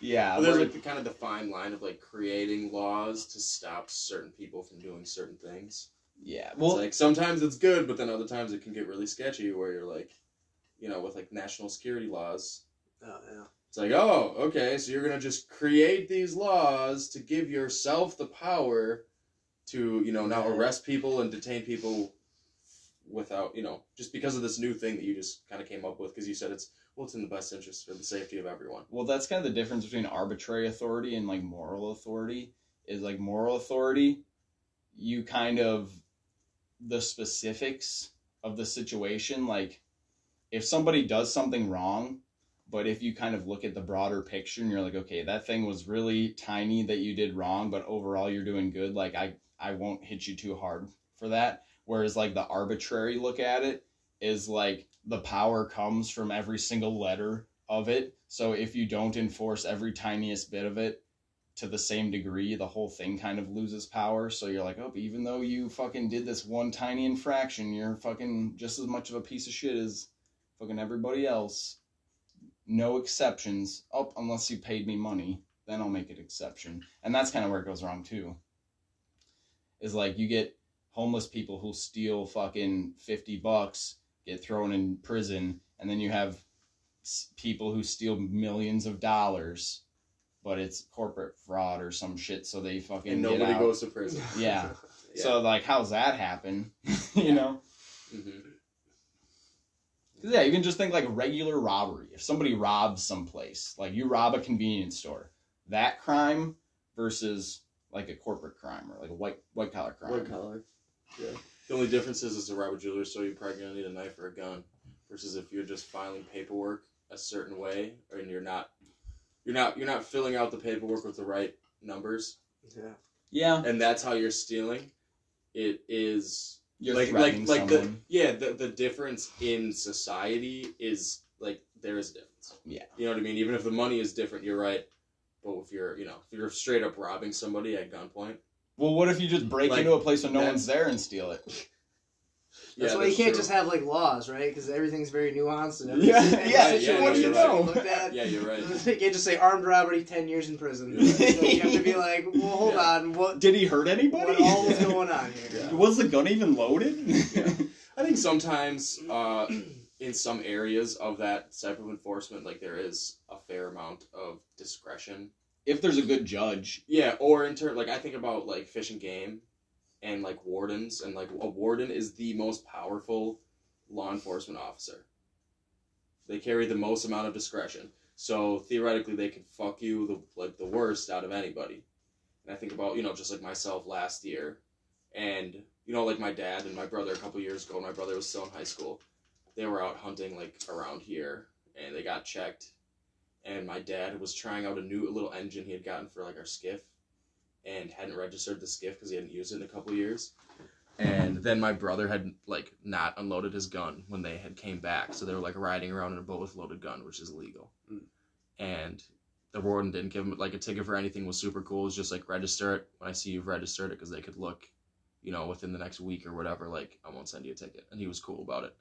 yeah, Well, there's like the kind of the fine line of like creating laws to stop certain people from doing certain things. yeah. Well, Well, like sometimes it's good, but then other times it can get really sketchy where you're like, you know, with like national security laws. Oh yeah. It's like, oh, okay, so you're gonna just create these laws to give yourself the power to, you know, now arrest people and detain people without, you know, just because of this new thing that you just kind of came up with because you said it's well, it's in the best interest for the safety of everyone. Well, that's kind of the difference between arbitrary authority and like moral authority. Is like moral authority, you kind of the specifics of the situation. Like, if somebody does something wrong, but if you kind of look at the broader picture and you're like, okay, that thing was really tiny that you did wrong, but overall you're doing good. Like, I I won't hit you too hard for that. Whereas like the arbitrary look at it is like the power comes from every single letter of it. So if you don't enforce every tiniest bit of it to the same degree, the whole thing kind of loses power. So you're like, oh, even though you fucking did this one tiny infraction, you're fucking just as much of a piece of shit as fucking everybody else. No exceptions. Oh, unless you paid me money, then I'll make an exception. And that's kind of where it goes wrong too. Is like you get homeless people who steal fucking 50 bucks, get thrown in prison, and then you have people who steal millions of dollars, but it's corporate fraud or some shit, so they fucking And get nobody out. goes to prison. <laughs> Yeah. Yeah. So like, how's that happen? <laughs> you Yeah. know? hmm 'Cause, yeah, you can just think like regular robbery. If somebody robs someplace, like you rob a convenience store, that crime versus like a corporate crime or like a white white collar crime. White collar. Yeah. The only difference is, is a robber jeweler, so you're probably gonna need a knife or a gun, versus if you're just filing paperwork a certain way, and you're not, you're not, you're not filling out the paperwork with the right numbers, Yeah. Yeah, and that's how you're stealing. It is you're like like like someone. the yeah the the difference in society is like there is a difference. Yeah. You know what I mean? Even if the money is different, you're right. But if you're you know if you're straight up robbing somebody at gunpoint, Well, what if you just break Like, into a place when no that's- one's there and steal it? <laughs> That's yeah, why you can't true. just have like laws, right? Because everything's very nuanced and every, <laughs> Yeah, every yeah, situation what do you is know? Looked at. Yeah, you're right. <laughs> You can't just say armed robbery, ten years in prison. you have to be like, well, hold Yeah. on, what Did he hurt anybody? what all was going on here? Yeah. Was the gun even loaded? Yeah. I think sometimes uh, in some areas of that type of enforcement, like there is a fair amount of discretion. if there's a good judge. Yeah, or in turn, like I think about like fish and game, and like wardens, and like a warden is the most powerful law enforcement officer. They carry the most amount of discretion, so theoretically they could fuck you the like the worst out of anybody. And I think about you know just like myself last year, And you know, like my dad and my brother a couple years ago, when my brother was still in high school, they were out hunting like around here, and they got checked. And my dad was trying out a new little engine he had gotten for like our skiff, and hadn't registered the skiff because he hadn't used it in a couple years. And then my brother had like not unloaded his gun when they had came back, so they were like riding around in a boat with loaded gun, which is illegal. Mm. And the warden didn't give him like a ticket for anything. Was super cool. It was just like register it when I see you've registered it because they could look, you know, within the next week or whatever. Like I won't send you a ticket, and he was cool about it.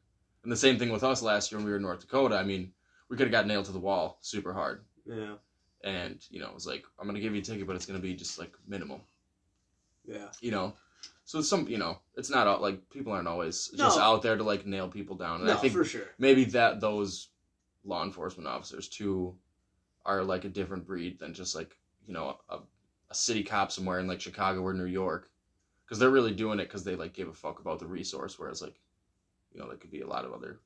And the same thing with us last year when we were in North Dakota. I mean, we could have got nailed to the wall super hard, Yeah. and you know, it was like I'm gonna give you a ticket, but it's gonna be just like minimal Yeah. you know so it's some you know it's not all like people aren't always just No. out there to like nail people down and No, i think for sure. maybe that those law enforcement officers too are like a different breed than just like you know a, a city cop somewhere in like chicago or new york because they're really doing it because they like give a fuck about the resource whereas like you know there could be a lot of other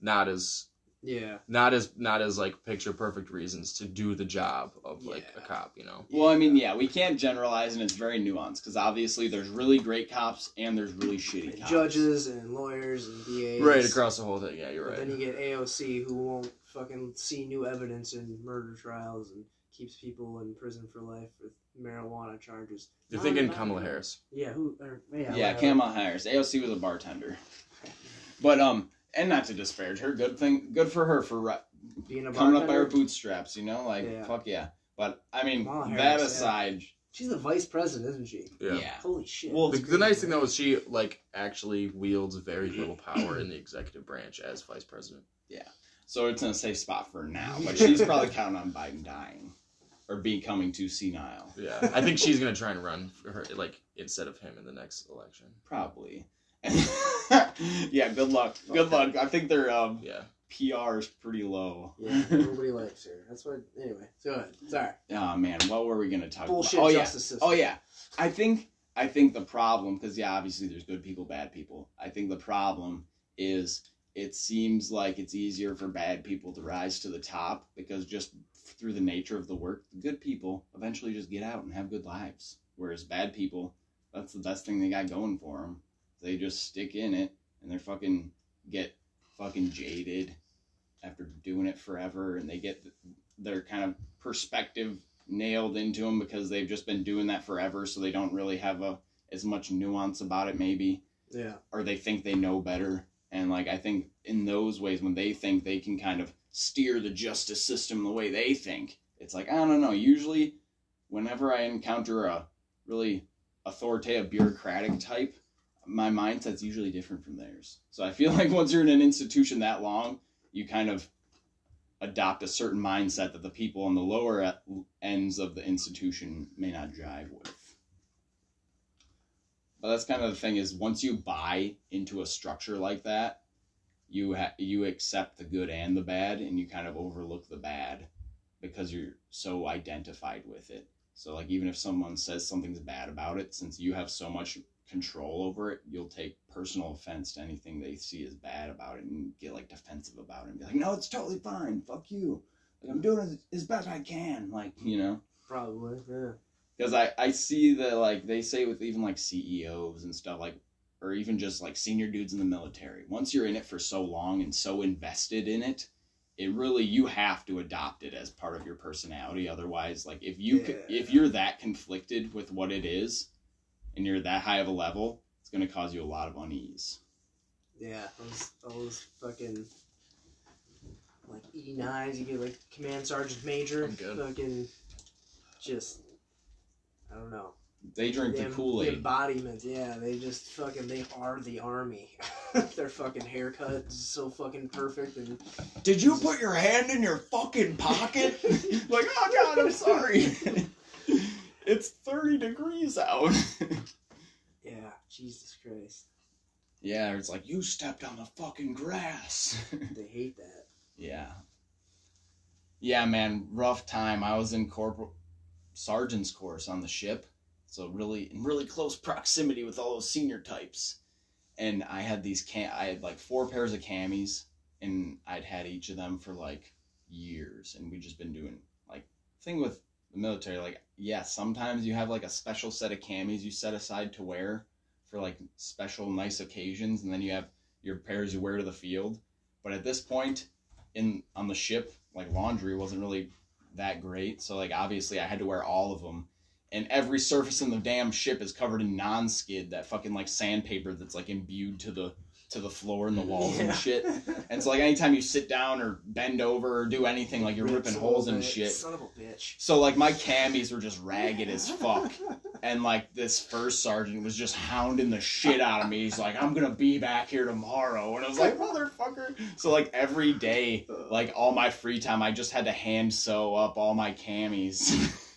not as Yeah. not as not as like picture perfect reasons to do the job of like a cop you know Well, I mean, yeah, we can't generalize, and it's very nuanced because obviously there's really great cops and there's really shitty And cops. judges and lawyers and DAs. right across the whole thing yeah you're But right then you get AOC who won't fucking see new evidence in murder trials and keeps people in prison for life with marijuana charges. you're No, thinking not- kamala harris Yeah, who? Or, yeah, Yeah, whatever. Kamala Harris. AOC was a bartender, but um, and not to disparage her, good thing, good for her for ri- Being a coming up by her bartender. bootstraps. You know, like Yeah. fuck yeah. But I mean, Kamala that Harris, yeah. aside, She's the vice president, isn't she? yeah. yeah. Holy shit. Well, the, the nice thing though is she like actually wields very little power in the executive branch as vice president. Yeah. So it's in a safe spot for now. But <laughs> she's probably counting on Biden dying or becoming too senile. Yeah, I think she's gonna try and run for her like instead of him in the next election. Probably. <laughs> yeah. Good luck. Good luck. I think their um, Yeah, PR is pretty low. Yeah, nobody likes her. That's what. Anyway, go ahead. Sorry. Oh man, what were we gonna talk Bullshit about? Oh yeah. system. Oh yeah, I think I think the problem because yeah, obviously there's good people, bad people. I think the problem is it seems like it's easier for bad people to rise to the top because just through the nature of the work, the good people eventually just get out and have good lives. Whereas bad people, that's the best thing they got going for them. They just stick in it and they're fucking get fucking jaded after doing it forever and they get their kind of perspective nailed into them because they've just been doing that forever so they don't really have a as much nuance about it maybe Yeah. or they think they know better and like i think in those ways when they think they can kind of steer the justice system the way they think. It's like i don't know usually whenever i encounter a really authoritative bureaucratic type my mindset's usually different from theirs. So i feel <laughs> like once you're in an institution that long you kind of adopt a certain mindset that the people on the lower ends of the institution may not jive with. But that's kind of the thing is once you buy into a structure like that, you ha- you accept the good and the bad, and you kind of overlook the bad because you're so identified with it. So like even if someone says something's bad about it, since you have so much control over it, you'll take personal offense to anything they see as bad about it and get like defensive about it and be like, no, it's totally fine. Fuck you. Like I'm doing as, as best I can. Like you know Probably. Yeah. because I, I see that like they say with even like CEOs and stuff like or even just like senior dudes in the military once you're in it for so long and so invested in it it really you have to adopt it as part of your personality otherwise like if you c Yeah. if you're that conflicted with what it is and you're that high of a level it's going to cause you a lot of unease Yeah. Those, those fucking like E nines. You get like command sergeant major. I'm good. Fucking just. I don't know. They drink the em- kool-aid embodiment, yeah. They just fucking they are the army. <laughs> Their fucking haircut is so fucking perfect and did you put your hand in your fucking pocket <laughs> like oh god i'm sorry <laughs> it's 30 degrees out yeah, Jesus Christ. Yeah, it's like you stepped on the fucking grass. They hate that. yeah. Yeah, man, rough time. I was in corporal sergeant's course on the ship, so really in really close <laughs> proximity with all those senior types. And I had these cam I had like four pairs of camis and I'd had each of them for like years and we just been doing like thing with the military, like yeah, sometimes you have like a special set of camis you set aside to wear for like special nice occasions, and then you have your pairs you wear to the field. But at this point, in on the ship, like laundry wasn't really that great, so like obviously I had to wear all of them. And every surface in the damn ship is covered in non-skid, that fucking like sandpaper that's like imbued to the to the floor and the walls Yeah. and shit. And so like anytime you sit down or bend over or do anything, like you're Rips ripping holes and shit. Son of a bitch. So like my camis were just ragged as fuck. <laughs> And like this first sergeant was just hounding the shit out of me. He's like, I'm gonna be back here tomorrow. And I was like, motherfucker. So like every day, like all my free time, I just had to hand sew up all my camis. <laughs>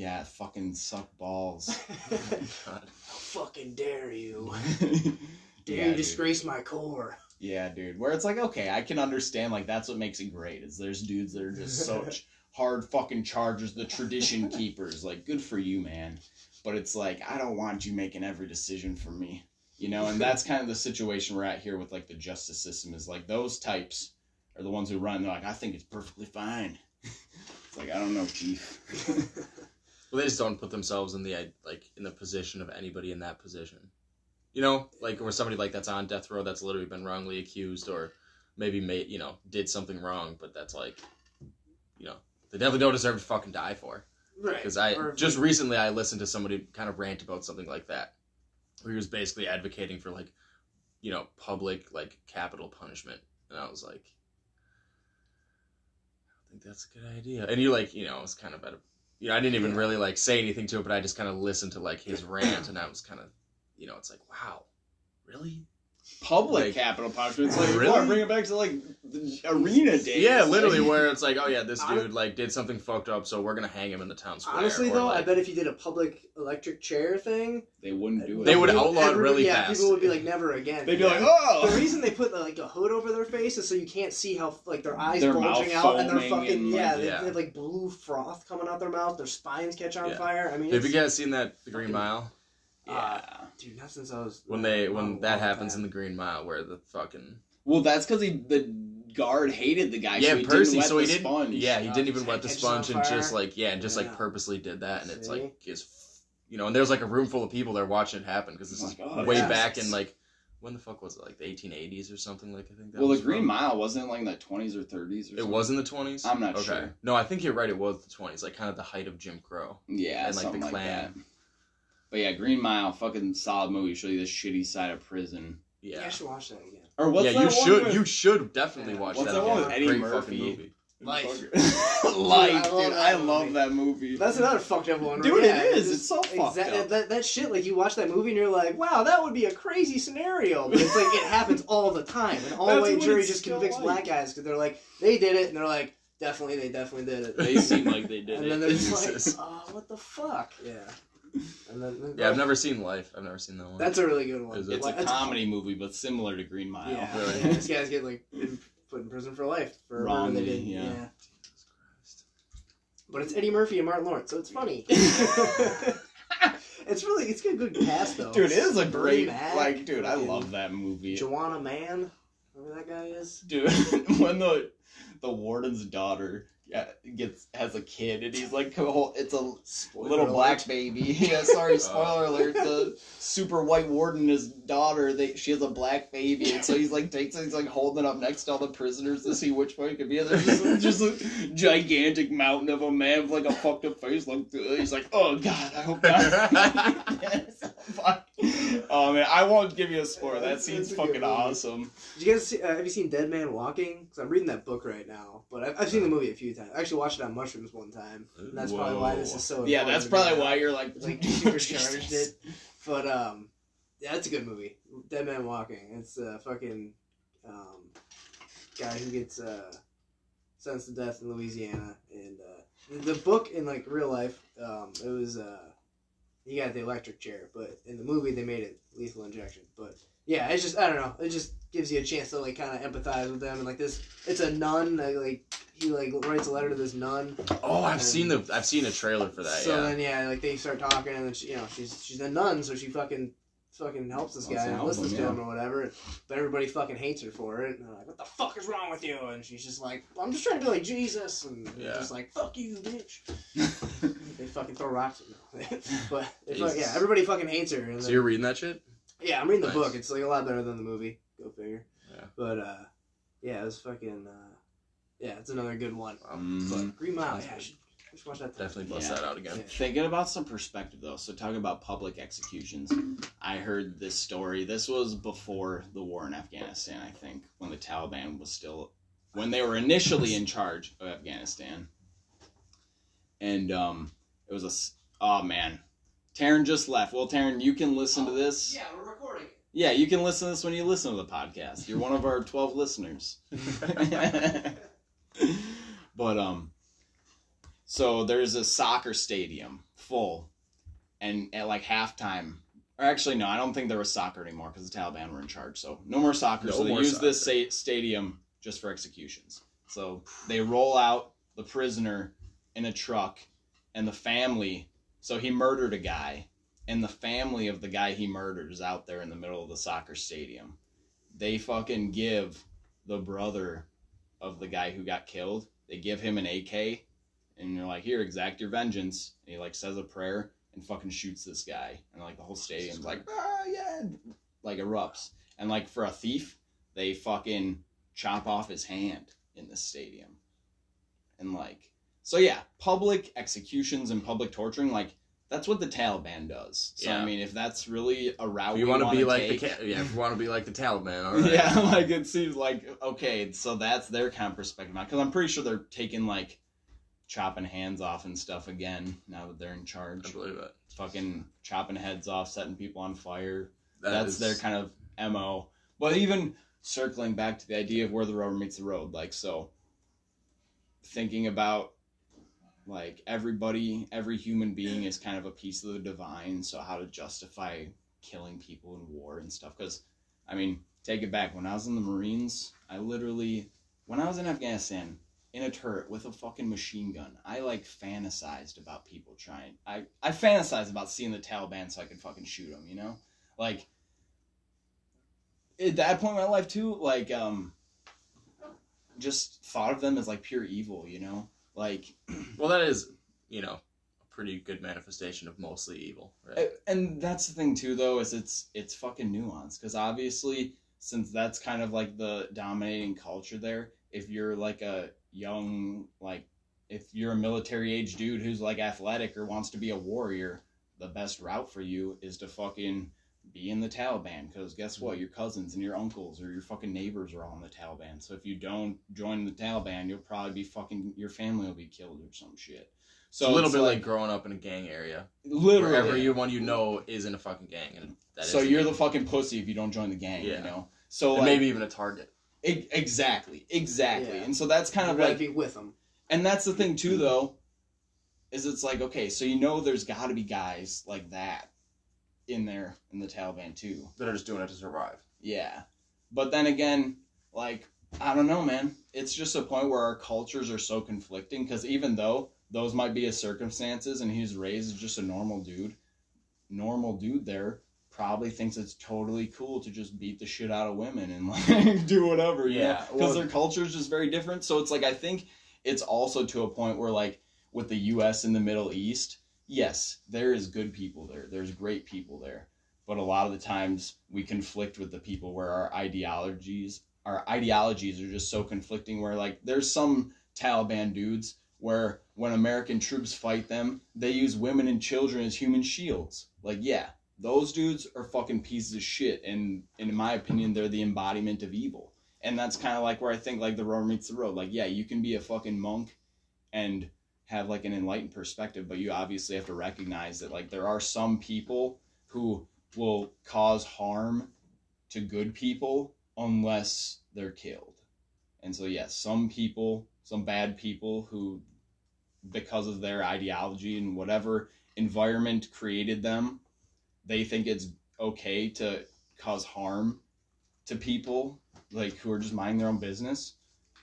Yeah, fucking suck balls. <laughs> <laughs> How fucking dare you? yeah, <laughs> Dare you dude. disgrace my Corps? Yeah, dude. Where it's like, okay, I can understand. Like, that's what makes it great. Is there's dudes that are just such hard fucking chargers, the tradition keepers. Like, good for you, man. But it's like, I don't want you making every decision for me. You know, and that's kind of the situation we're at here with like the justice system. Is like those types are the ones who run. They're like, I think it's perfectly fine. it's like I don't know, chief. Well, they just don't put themselves in the like in the position of anybody in that position. You know, like or somebody like that's on death row that's literally been wrongly accused or maybe made you know did something wrong, but that's like, you know, they definitely don't deserve to fucking die for. right. Because I Or just we- recently I listened to somebody kind of rant about something like that, where he was basically advocating for like, you know, public like capital punishment, and I was like, I don't think that's a good idea. And you like, you know, it's kind of at a, you know, I didn't even really like say anything to it, but I just kind of listened to like his rant, and I was kind of, you know, it's like, wow, really? Public Like- capital punishment. It's like, Really? really? bring it back to like the arena days. Yeah, literally, Like- where it's like, oh yeah, this Hon- dude like did something fucked up, so we're gonna hang him in the town square. Honestly, or, though, I bet if you did a public electric chair thing, they wouldn't do it. They would outlaw it every- really yeah, fast. people would be like, never again. They'd be like, oh. The reason they put like a hood over their face is so you can't see how like their eyes Their bulging out and they're fucking and, like, yeah, they, yeah. they have like blue froth coming out their mouth. Their spines catch on Yeah. fire. I mean, Have you guys seen that The Green Mile? Yeah. Uh, dude, not since I was When they when that happens in the Green Mile, where the fucking Well, that's because he the guard hated the guy. yeah so he Percy, didn't wet so he the didn't sponge. yeah he didn't even just wet the sponge and just like yeah and just Yeah. like purposely did that and it's like his you know and there's like a room full of people there watching it happen because this Oh is God, way yeah. back in like when the fuck was it like the 1880s or something like I think that Well, the Green from. Mile wasn't it like in the twenties or thirties or It something. was in the 20s. I'm not okay. sure. No, I think you're right. It was the 20s, like kind of the height of Jim Crow. Yeah, and, like, the something like, Klan. that. But yeah, Green Mile, fucking solid movie. Show you the shitty side of prison. Yeah, Yeah. I should watch that again. Or what's yeah, that you one should with- you should definitely Yeah. watch What's that. that one again. with Eddie Great Murphy? fucking <laughs> movie. Life. Life, Dude, I love dude. that I movie. love that movie. That's another fucked up one. Dude, yeah, it is. just It's so fucked up. That, that shit, like you watch that movie and you're like, wow, that would be a crazy scenario. But it's like it happens all the time, and all the way jury just convicts like. black guys because they're like, they did it, and they're like, definitely, they definitely did it. they seem like they did and it. And then they're just <laughs> like, oh, what the fuck? Yeah. And then, Yeah, I've never seen Life. I've never seen that one. That's a really good one. Is it? it's a Like, comedy movie, but similar to Green Mile. Yeah, Really? yeah, <laughs> these guys get like put in prison for life for whatever they Wrongly, did. yeah. yeah. But it's Eddie Murphy and Martin Lawrence, so it's funny. <laughs> <laughs> it's really it's got a good cast though. Dude, it is a great Mac, like, dude. I love that movie. Joanna Mann, whoever that guy is. Dude, when the the warden's daughter yeah, Uh, gets has a kid and he's like, "Oh, it's a Spoiler little alert. black baby. <laughs> yeah, sorry, uh, spoiler alert. The super white warden, his daughter, they she has a black baby, and so he's like takes it, he's like holding it up next to all the prisoners to see which one it could be. And there's just, <laughs> just a gigantic mountain of a man with like a fucked up face. Like uh, he's like, oh god, I hope not. Yes, <laughs> fuck. oh man, I won't give you a spoiler. That That's- scene's that's fucking awesome. Did you guys see, uh, have you seen Dead Man Walking? Because I'm reading that book right now, but I've, I've seen the uh-huh. movie a few times. I actually watched it on mushrooms one time, and that's probably why this is so. Yeah, that's probably why you're like <laughs> like supercharged it. But um, yeah, it's a good movie. Dead Man Walking. It's a fucking um, guy who gets uh, sentenced to death in Louisiana, and uh, the, book in like real life, um, it was uh, he got the electric chair, but in the movie they made it lethal injection. But yeah, it's just I don't know. It just gives you a chance to like kind of empathize with them, and like this, it's a nun. Like, like he like writes a letter to this nun. oh, I've seen the I've seen a trailer for that. So yeah. then, yeah, like they start talking, and then she, you know she's she's a nun, so she fucking fucking helps this guy to and help listens him, to yeah. him or whatever. But everybody fucking hates her for it. And they're like, "What the fuck is wrong with you?" And she's just like, "I'm just trying to be like Jesus." And they're Yeah. just like, "Fuck you, bitch." <laughs> They fucking throw rocks at her. <laughs> but they yeah, everybody fucking hates her. And So then- you're reading that shit? yeah, I'm reading the Nice. book. It's like a lot better than the movie. Go figure. Yeah. But uh, yeah, it was fucking. Uh, yeah, it's another good one. Mhm. But Green Mile, yeah, I should, I should watch that. Definitely bust Yeah. that out again. Yeah. Thinking about some perspective though, so talking about public executions, I heard this story. This was before the war in Afghanistan, I think, when the Taliban was still, when they were initially in charge of Afghanistan. And um, it was a oh man, Taryn just left. Well, Taryn, you can listen to this. Yeah, we're recording. Yeah, you can listen to this when you listen to the podcast. You're one of our 12 listeners. <laughs> <laughs> <laughs> but um so there's a soccer stadium full and at like halftime or actually no, I don't think there was soccer anymore because the Taliban were in charge. So no more soccer. No so they use this sta- stadium just for executions. So they roll out the prisoner in a truck and the family so he murdered a guy and the family of the guy he murdered is out there in the middle of the soccer stadium. They fucking give the brother of the guy who got killed, they give him an AK and they're like, Here, exact your vengeance. And he like says a prayer and fucking shoots this guy. And like the whole stadium's like, ah yeah like erupts. And like for a thief, they fucking chop off his hand in this stadium. And like so yeah, public executions and public torturing, like that's what the Taliban does. So I mean, if that's really a route If you want to be like take, the yeah, if you want to be like the Taliban, all <laughs> right. yeah, like it seems like okay, so that's their kind of perspective because I'm pretty sure they're taking like chopping hands off and stuff again now that they're in charge. I believe it. Fucking chopping heads off, setting people on fire. That that's is- their kind of mo. But even circling back to the idea of where the rubber meets the road, like so, thinking about like everybody, every human being is kind of a piece of the divine. So how to justify killing people in war and stuff? Because I mean, take it back. When I was in the Marines, I literally, when I was in Afghanistan, in a turret with a fucking machine gun, I like fantasized about people trying. I I fantasized about seeing the Taliban so I could fucking shoot them. You know, like at that point in my life too, like um, just thought of them as like pure evil. You know, like <clears throat> Well, that is, you know, a pretty good manifestation of mostly evil, right? And that's the thing too though is it's it's fucking nuanced because obviously since that's kind of like the dominating culture there if you're like a young like if you're a military age dude who's like athletic or wants to be a warrior the best route for you is to fucking be in the Taliban because guess what mm-hmm. your cousins and your uncles or your fucking neighbors are all in the Taliban so if you don't join the Taliban you'll probably be fucking your family will be killed or some shit So a little it's bit like, growing up in a gang area, literally where everyone you know is in a fucking gang, and that so is you're the gang. fucking pussy if you don't join the gang, Yeah. you know. So and like, maybe even a target. e- exactly, exactly, Yeah. and so that's kind I'd of like, be with them. and that's the thing too, mm-hmm. though, is it's like okay, so you know there's got to be guys like that in there in the Taliban too, That are just doing it to survive. yeah, but then again, like I don't know, man, it's just a point where our cultures are so conflicting because even though those might be his circumstances and he's raised as just a normal dude, normal dude there probably thinks it's totally cool to just beat the shit out of women and like <laughs> do whatever, Yeah, because well- their culture is just very different. So it's like I think it's also to a point where like with the U.S. in the Middle East, yes, there is good people there. There's great people there, but a lot of the times we conflict with the people where our ideologies, our ideologies are just so conflicting. Where like there's some Taliban dudes where when American troops fight them, they use women and children as human shields. Like, yeah, those dudes are fucking pieces of shit, and, and in my opinion, they're the embodiment of evil. And that's kind of like where I think like the rubber meets the road. Like, yeah, you can be a fucking monk and have like an enlightened perspective, but you obviously have to recognize that like there are some people who will cause harm to good people unless they're killed. And so yes, some people, some bad people who because of their ideology and whatever environment created them, they think it's okay to cause harm to people like who are just minding their own business.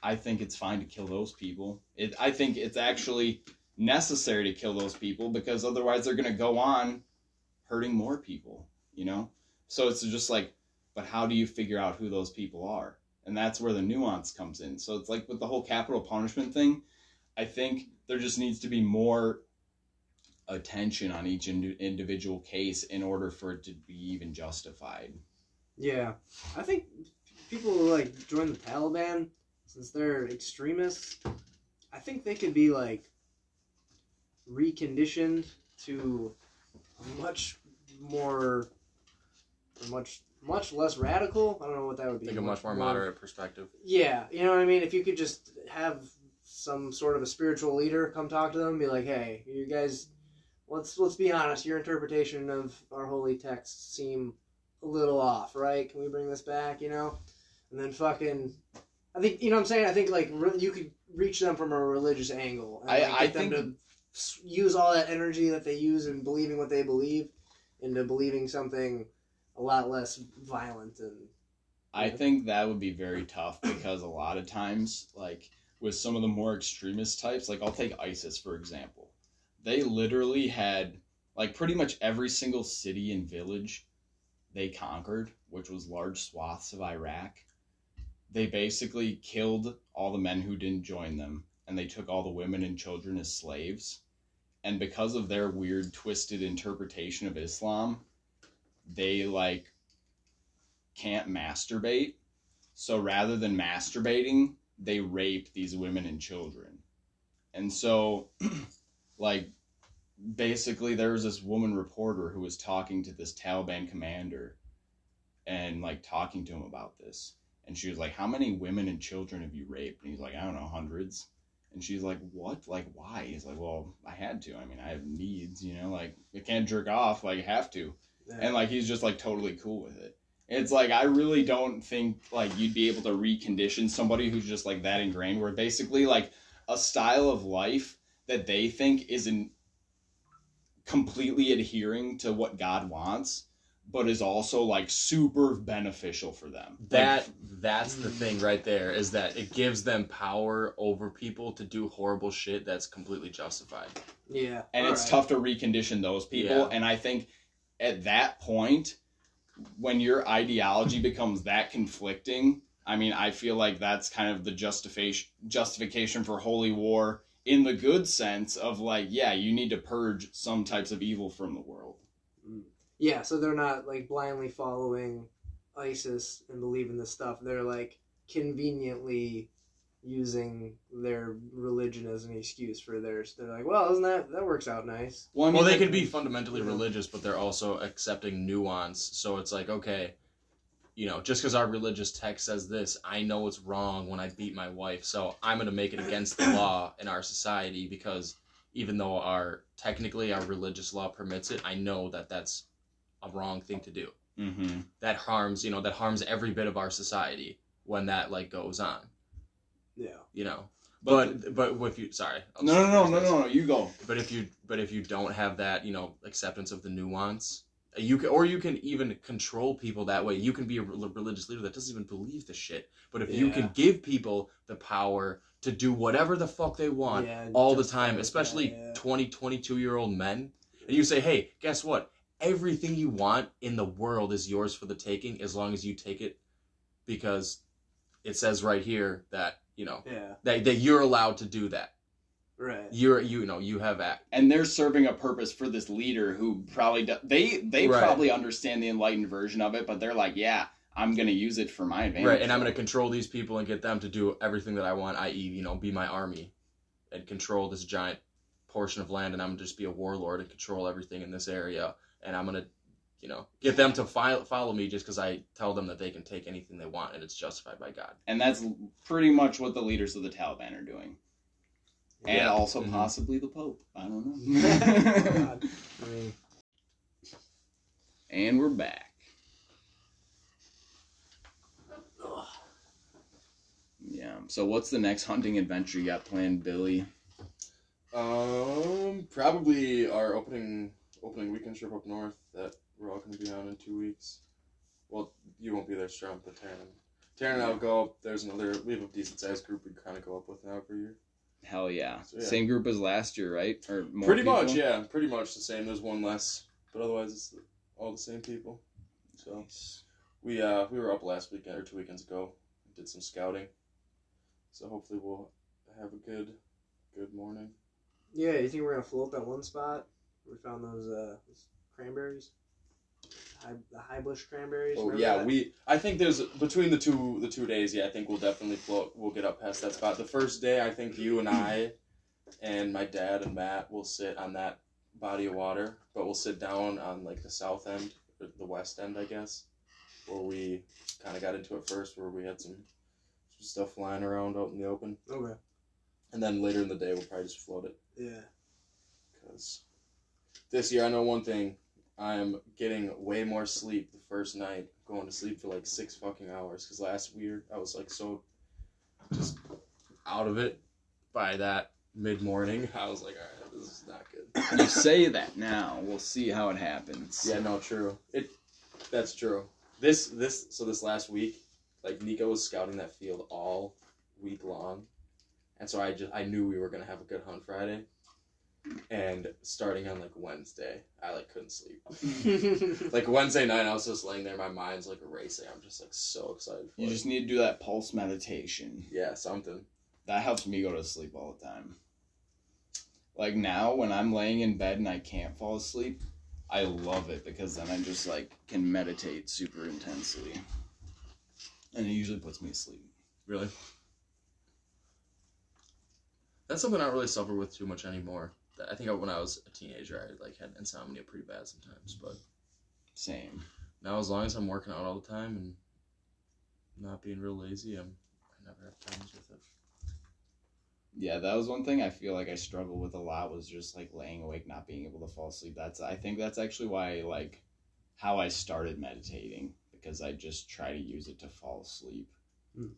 I think it's fine to kill those people. It, I think it's actually necessary to kill those people because otherwise they're going to go on hurting more people, you know? So it's just like, but how do you figure out who those people are? And that's where the nuance comes in. So it's like with the whole capital punishment thing, I think there just needs to be more attention on each indi- individual case in order for it to be even justified. Yeah, I think people who like join the Taliban since they're extremists. I think they could be like reconditioned to much more, much much less radical. I don't know what that would be. Take a much more moderate perspective. Yeah, you know what I mean. If you could just have some sort of a spiritual leader come talk to them, and be like, "Hey, you guys, let's let's be honest. Your interpretation of our holy texts seem a little off, right? Can we bring this back? You know?" And then fucking, I think you know what I'm saying. I think like re- you could reach them from a religious angle. And, I- like, I think- to use all that energy that they use in believing what they believe into believing something a lot less violent and I think that would be very tough because a lot of times, like with some of the more extremist types, like I'll take ISIS for example. They literally had like pretty much every single city and village they conquered, which was large swaths of Iraq. They basically killed all the men who didn't join them, and they took all the women and children as slaves. And because of their weird, twisted interpretation of Islam, they like can't masturbate. So rather than masturbating, they rape these women and children. And so, <clears throat> like, basically, there was this woman reporter who was talking to this Taliban commander and, like, talking to him about this. And she was like, How many women and children have you raped? And he's like, I don't know, hundreds. And she's like, What? Like, why? He's like, Well, I had to. I mean, I have needs, you know, like, I can't jerk off, like, I have to and like he's just like totally cool with it. It's like I really don't think like you'd be able to recondition somebody who's just like that ingrained. Where basically like a style of life that they think isn't completely adhering to what God wants, but is also like super beneficial for them. That that's the thing right there is that it gives them power over people to do horrible shit that's completely justified. yeah, and it's alright. tough to recondition those people Yeah. and i think at that point when your ideology becomes that conflicting i mean i feel like that's kind of the justification justification for holy war in the good sense of like yeah you need to purge some types of evil from the world Yeah, so they're not like blindly following ISIS and believing this stuff. They're like conveniently using their religion as an excuse for theirs. They're like, well, isn't that that works out nice? well, I Well, they like- could be fundamentally Yeah. religious, but they're also accepting nuance. So it's like, okay, you know, just because our religious text says this, I know it's wrong when I beat my wife, so I'm going to make it against the law <coughs> in our society because even though our technically our religious law permits it, I know that that's a wrong thing to do. Mhm. That harms, you know, that harms every bit of our society when that like goes on, Yeah. you know. but, But but if you sorry, I'll no no no no no no you go But if you but if you don't have that, you know, acceptance of the nuance, you can or you can even control people that way. You can be a religious leader that doesn't even believe the shit. But if you can give people the power to do whatever the fuck they want Yeah, all the time, especially that, yeah. 20, 22 year old men, and you say, "Hey, guess what? Everything you want in the world is yours for the taking as long as you take it because it says right here that, you know, Yeah. that, that you're allowed to do that. Right. You're you know, you have act and they're serving a purpose for this leader who probably do, they they Right. probably understand the enlightened version of it but they're like yeah i'm gonna use it for my advantage Right, and I'm going to control these people and get them to do everything that I want, i.e., you know, be my army and control this giant portion of land, and I'm going to just be a warlord and control everything in this area, and I'm going to, you know, get them to fi- follow me just because I tell them that they can take anything they want and it's justified by God. and that's pretty much what the leaders of the taliban are doing and Yeah. also Mhm. possibly the pope i don't know <laughs> God. I mean, and we're back yeah so what's the next hunting adventure you got planned billy Um, probably our opening opening weekend trip up north that we're all going to be on in two weeks. Well, you won't be there, Strum, but Taryn. Taryn and I'll go up. There's another. We have a decent sized group we kind of go up with now every year. hell yeah. So, yeah. same group as last year right or more pretty people? much, yeah. Pretty much the same. There's one less, but otherwise it's all the same people. So Nice. we uh we were up last weekend or two weekends ago. Did some scouting. So hopefully we'll have a good good morning. Yeah, you think we're gonna float that one spot? We found those uh those cranberries, high, the high bush cranberries. Oh yeah, that? we. I think there's between the two the two days. Yeah, I think we'll definitely float. We'll get up past that spot. The first day, I think you and I, and my dad and Matt will sit on that body of water, but we'll sit down on like the south end, the west end, I guess, where we kind of got into it first, where we had some, some stuff flying around out in the open, Okay. and then later in the day we'll probably just float it. Yeah. Because this year, I know one thing. I'm getting way more sleep the first night. Going to sleep for like six fucking hours. Because last weird, I was like so just out of it by that mid morning. <laughs> I was like, all right, this is not good. You say that now. We'll see how it happens. Yeah, no, true. It that's true. This this so this last week, like Nico was scouting that field all week long, and so I just I knew we were gonna have a good hunt Friday, and starting on like Wednesday, I like couldn't sleep. <laughs> Like Wednesday night, I was just laying there, my mind's like racing. I'm just like so excited. For You it. just need to do that pulse meditation. yeah something. That helps me go to sleep all the time. Like now, when I'm laying in bed and I can't fall asleep, I love it because then I just like can meditate super intensely, and it usually puts me to sleep. Really. That's something I don't really suffer with too much anymore. I think when I was a teenager, I like had insomnia pretty bad sometimes, but Same. now as long as I'm working out all the time and not being real lazy, I'm I never have problems with it. Yeah, that was one thing I feel like I struggled with a lot was just like laying awake, not being able to fall asleep. That's I think that's actually why like how I started meditating because I just try to use it to fall asleep. Should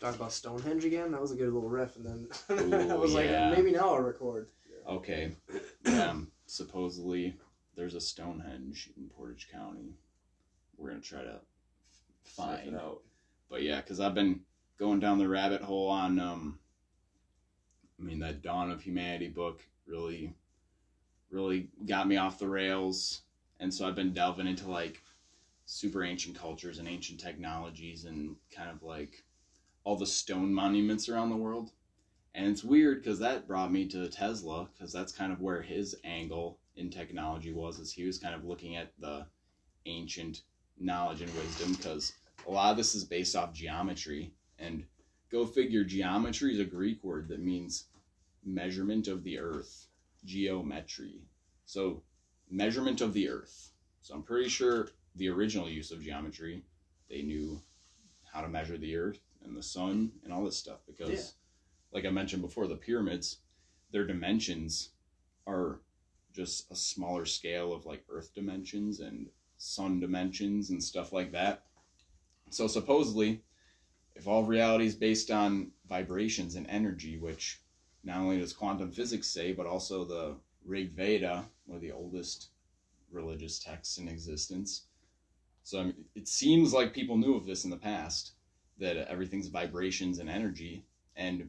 talk about Stonehenge again. That was a good little riff, and then <laughs> I was yeah. like, maybe now I'll record. Okay. Yeah. supposedly, there's a Stonehenge in Portage County. We're gonna try to find it out. But yeah, because I've been going down the rabbit hole on. um I mean, that Dawn of Humanity book really, really got me off the rails, and so I've been delving into like super ancient cultures and ancient technologies and kind of like all the stone monuments around the world. And it's weird because that brought me to Tesla because that's kind of where his angle in technology was, is he was kind of looking at the ancient knowledge and wisdom because a lot of this is based off geometry. And go figure, geometry is a Greek word that means measurement of the earth, geometry. So, measurement of the earth. So, I'm pretty sure the original use of geometry, they knew how to measure the earth and the sun and all this stuff because Yeah. like I mentioned before, the pyramids, their dimensions are just a smaller scale of like Earth dimensions and sun dimensions and stuff like that. So supposedly, if all reality is based on vibrations and energy, which not only does quantum physics say, but also the Rig Veda, one of the oldest religious texts in existence. So I mean, it seems like people knew of this in the past, that everything's vibrations and energy, and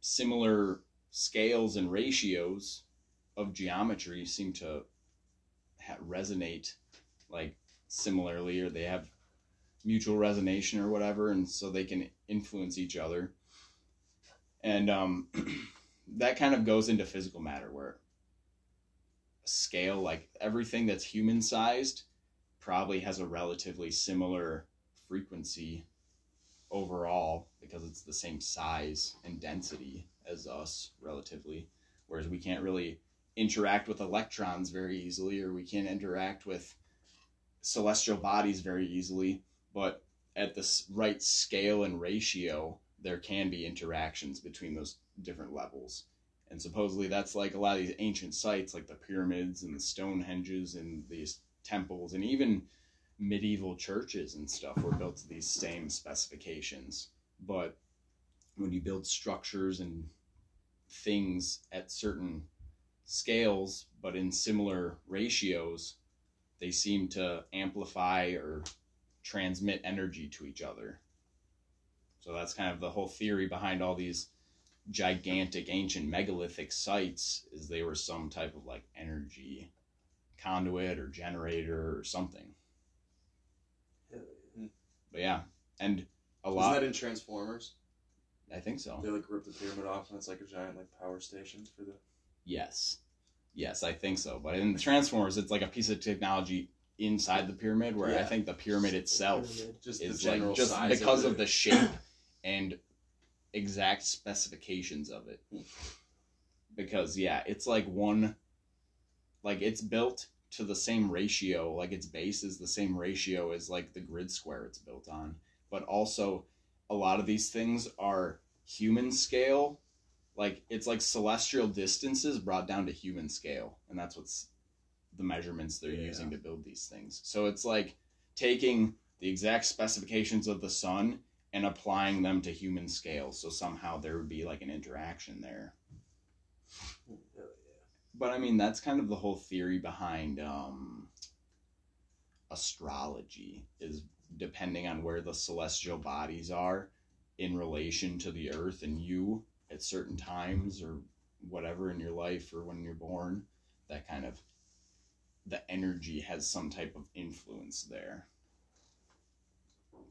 similar scales and ratios of geometry seem to ha- resonate like similarly or they have mutual resonation or whatever and so they can influence each other. And um, <clears throat> that kind of goes into physical matter where a scale like everything that's human sized probably has a relatively similar frequency overall because it's the same size and density as us relatively whereas we can't really interact with electrons very easily or we can't interact with celestial bodies very easily but at the right scale and ratio there can be interactions between those different levels. And supposedly that's like a lot of these ancient sites like the pyramids and the stonehenges and these temples and even medieval churches and stuff were built to these same specifications. But when you build structures and things at certain scales, but in similar ratios, they seem to amplify or transmit energy to each other. So that's kind of the whole theory behind all these gigantic ancient megalithic sites is they were some type of like energy conduit or generator or something. Hell But yeah, and a lot. Isn't lot. that in Transformers? I think so. They like rip the pyramid off and it's like a giant like power station for the. Yes, yes, I think so. But in Transformers, it's like a piece of technology inside the pyramid, where I think the pyramid yeah. itself Pyramid. Just is the general like just size because of, of, the <laughs> shape and exact specifications of it. Hmm. Because yeah, it's like one, like it's built to the same ratio, like its base is the same ratio as like the grid square it's built on. But also, a lot of these things are human scale. Like it's like celestial distances brought down to human scale, and that's what's the measurements they're Yeah. using to build these things. So it's like taking the exact specifications of the sun and applying them to human scale. So somehow there would be like an interaction there. But I mean, that's kind of the whole theory behind um, astrology is depending on where the celestial bodies are in relation to the earth and you at certain times or whatever in your life or when you're born, that kind of the energy has some type of influence there.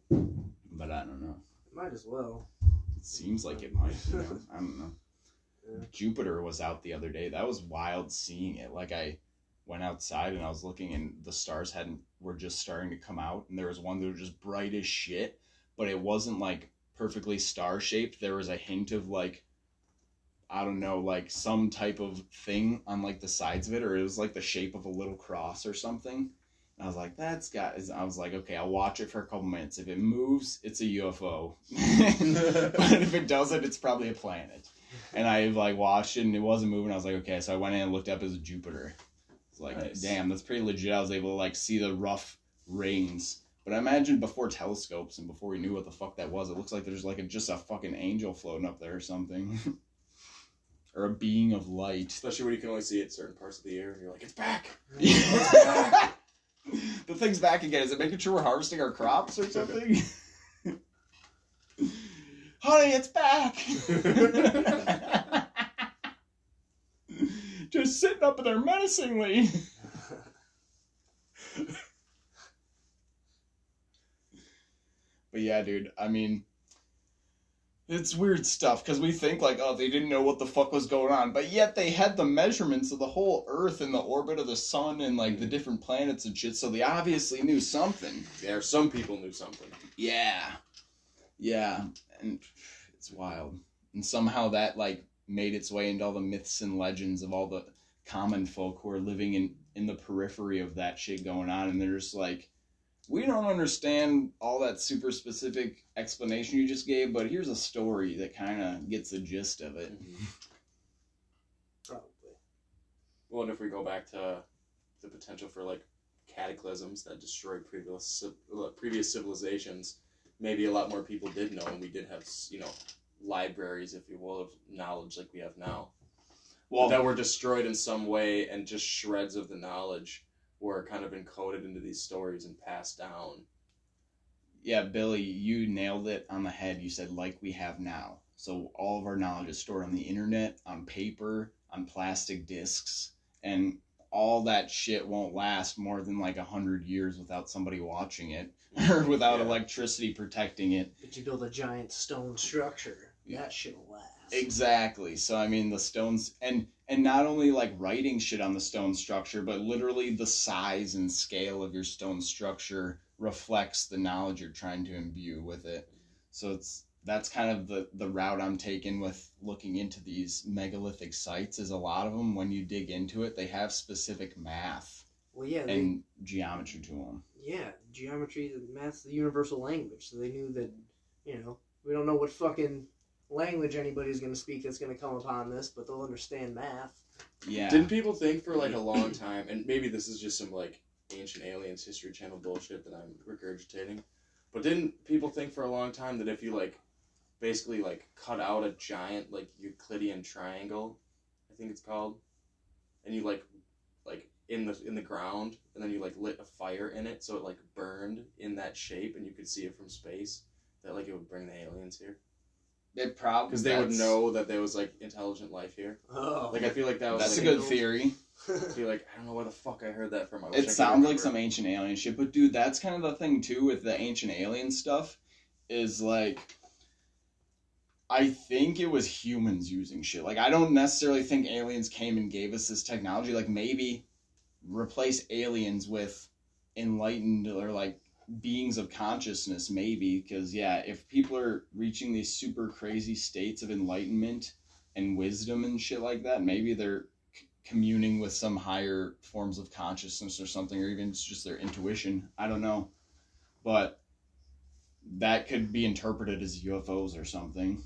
But I don't know. Might as well. It seems like it might. You know? I don't know. Jupiter was out the other day. That was wild seeing it. Like I went outside and I was looking, and the stars hadn't were just starting to come out, and there was one that was just bright as shit, but it wasn't like perfectly star shaped. There was a hint of like I don't know, like some type of thing on like the sides of it, or it was like the shape of a little cross or something. And I was like, that's got. I was like, okay, I'll watch it for a couple minutes. If it moves, it's a UFO. <laughs> but if it doesn't, it's probably a planet. And I like watched it and it wasn't moving. I was like, okay, so I went in and looked up as Jupiter. It's like, Nice. damn, that's pretty legit. I was able to like see the rough rings. But I imagine before telescopes and before we knew what the fuck that was, it looks like there's like a, just a fucking angel floating up there or something. <laughs> or a being of light. Especially when you can only see it certain parts of the year and you're like, it's back. <laughs> the thing's back again. Is it making sure we're harvesting our crops or something? <laughs> Honey, it's back. <laughs> Just sitting up there menacingly. But yeah, dude, I mean, it's weird stuff because we think like, oh, they didn't know what the fuck was going on, but yet they had the measurements of the whole Earth and the orbit of the sun and like the different planets and shit, so they obviously knew something. Yeah, some people knew something. Yeah, yeah, and it's wild, and somehow that like made its way into all the myths and legends of all the common folk who are living in in the periphery of that shit going on, and they're just like we don't understand all that super specific explanation you just gave, but here's a story that kind of gets the gist of it. Probably. Well, and if we go back to the potential for like cataclysms that destroyed previous uh, previous civilizations, maybe a lot more people did know, and we did have you know libraries, if you will, of knowledge like we have now. Well, that were destroyed in some way, and just shreds of the knowledge were kind of encoded into these stories and passed down. yeah, Billy, you nailed it on the head. You said like we have now. So all of our knowledge is stored on the internet, on paper, on plastic discs, and all that shit won't last more than like a hundred years without somebody watching it <laughs> or without Yeah. electricity protecting it. But you build a giant stone structure. Yeah. That shit'll last. Exactly. So I mean the stones and and not only like writing shit on the stone structure, but literally the size and scale of your stone structure reflects the knowledge you're trying to imbue with it. So it's that's kind of the the route I'm taking with looking into these megalithic sites is a lot of them when you dig into it they have specific math Well, yeah, they, and geometry to them. yeah, geometry, math's the universal language. So they knew that, you know, we don't know what fucking language anybody's going to speak that's going to come upon this, but they'll understand math. Yeah. Didn't people think for like a long time, and maybe this is just some like ancient aliens history channel bullshit that I'm regurgitating, but didn't people think for a long time that if you like basically like cut out a giant like Euclidean triangle, I think it's called, and you like like in the in the ground, and then you like lit a fire in it so it like burned in that shape and you could see it from space, that like it would bring the aliens here? It probably because they would know that there was like intelligent life here. Oh, Like I feel like that was That's a good theory. I feel like I don't know where the fuck I heard that from. I It sounds like some ancient alien shit, but dude, that's kind of the thing too with the ancient alien stuff. Is like, I think it was humans using shit. Like, I don't necessarily think aliens came and gave us this technology. Like, maybe replace aliens with enlightened or like beings of consciousness, maybe. Because yeah, if people are reaching these super crazy states of enlightenment and wisdom and shit like that, maybe they're communing with some higher forms of consciousness or something, or even it's just their intuition. I don't know. But that could be interpreted as UFOs or something.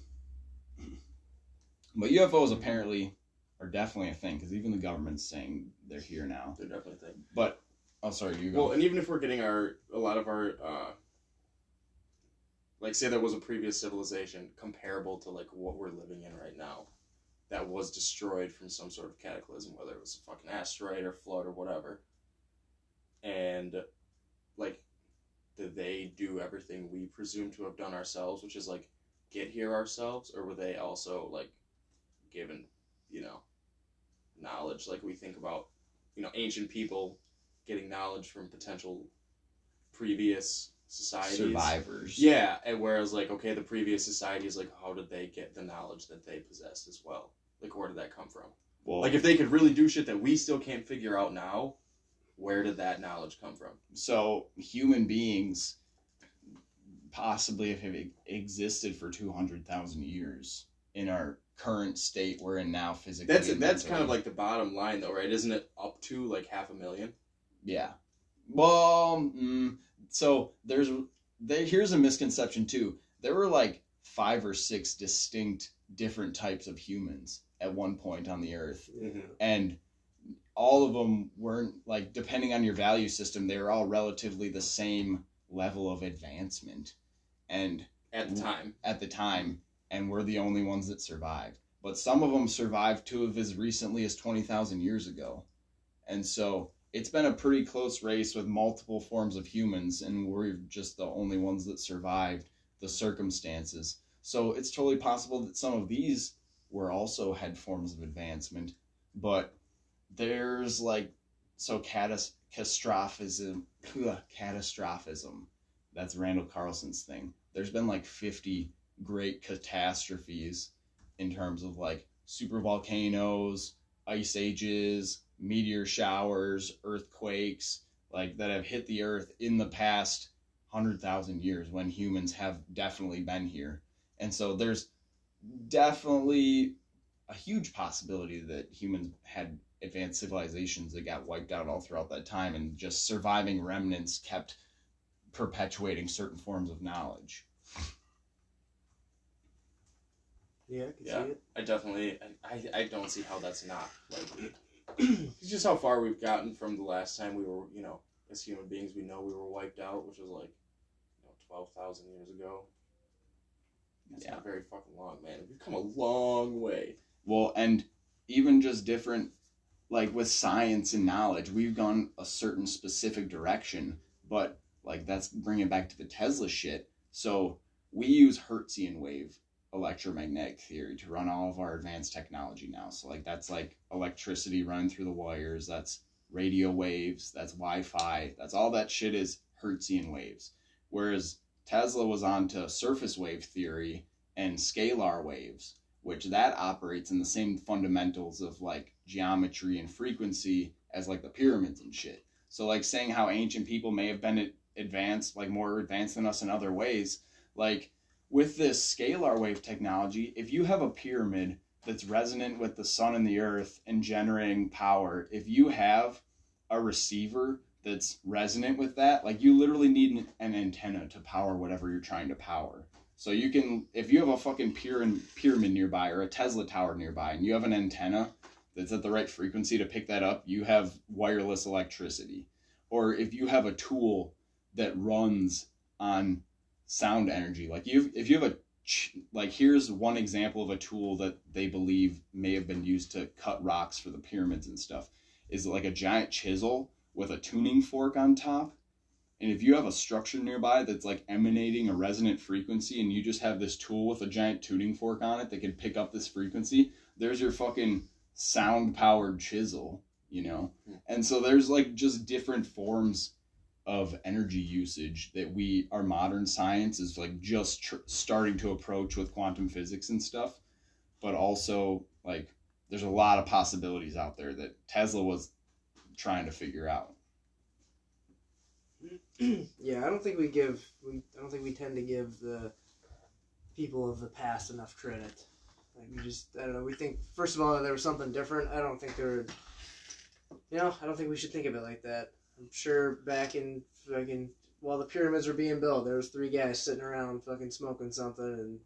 But UFOs apparently are definitely a thing because even the government's saying they're here now. They're definitely a thing. But oh, sorry, you go. Well, and even if we're getting our a lot of our uh like say there was a previous civilization comparable to like what we're living in right now that was destroyed from some sort of cataclysm, whether it was a fucking asteroid or flood or whatever. And like did they do everything we presume to have done ourselves, which is like get here ourselves, or were they also like given, you know, knowledge like we think about, you know, ancient people getting knowledge from potential previous societies. Survivors. Yeah, and whereas like okay, the previous societies like how did they get the knowledge that they possessed as well? Like where did that come from? Well, Like if they could really do shit that we still can't figure out now, where did that knowledge come from? so human beings possibly have existed for 200,000 years in our current state we're in now physically. That's that's kind of like the bottom line though, right? Isn't it up to like half a million? Yeah. Well, mm, so there's there, here's a misconception too. There were like five or six distinct different types of humans at one point on the earth, and all of them weren't like depending on your value system, they were all relatively the same level of advancement, and At the time. at the time, and we're the only ones that survived. But some of them survived to of as recently as 20,000 years ago. And so it's been a pretty close race with multiple forms of humans, and we're just the only ones that survived the circumstances. So it's totally possible that some of these were also had forms of advancement, but there's like so catas- catastrophism, <laughs> catastrophism. That's Randall Carlson's thing. There's been like 50 great catastrophes in terms of like super volcanoes, ice ages, meteor showers, earthquakes, like that have hit the earth in the past 100,000 years when humans have definitely been here. And so there's definitely a huge possibility that humans had advanced civilizations that got wiped out all throughout that time and just surviving remnants kept perpetuating certain forms of knowledge. Yeah, I Yeah. see it. I definitely I, I, I don't see how that's not like. <clears throat> it's just how far we've gotten from the last time we were, you know, as human beings we know we were wiped out, which was like you know, twelve thousand years ago. That's Yeah. not very fucking long, man. We've come a long way. Well, and even just different, like with science and knowledge, we've gone a certain specific direction, but like that's bringing back to the Tesla shit. So we use Hertzian wave electromagnetic theory to run all of our advanced technology now. So like that's like electricity running through the wires, that's radio waves, that's Wi-Fi, that's all that shit is Hertzian waves. Whereas Tesla was on to surface wave theory and scalar waves which that operates in the same fundamentals of like geometry and frequency as like the pyramids and shit. So like saying how ancient people may have been advanced, like more advanced than us in other ways, like with this scalar wave technology, if you have a pyramid that's resonant with the sun and the earth and generating power, if you have a receiver that's resonant with that, like you literally need an, an antenna to power whatever you're trying to power. So you can, if you have a fucking pyramid nearby or a Tesla tower nearby, and you have an antenna that's at the right frequency to pick that up, you have wireless electricity. Or if you have a tool that runs on sound energy, like you, if you have a, like here's one example of a tool that they believe may have been used to cut rocks for the pyramids and stuff, is like a giant chisel with a tuning fork on top. And if you have a structure nearby that's like emanating a resonant frequency and you just have this tool with a giant tuning fork on it that can pick up this frequency, there's your fucking sound powered chisel, you know? Hmm. And so there's like just different forms of energy usage that we, our modern science is like just tr- starting to approach with quantum physics and stuff. But also, like, there's a lot of possibilities out there that Tesla was trying to figure out. <clears throat> yeah, I don't think we give we I don't think we tend to give the people of the past enough credit. Like we just I don't know. We think first of all there was something different. I don't think there. You know, I don't think we should think of it like that. I'm sure back in fucking while the pyramids were being built, there was three guys sitting around fucking smoking something and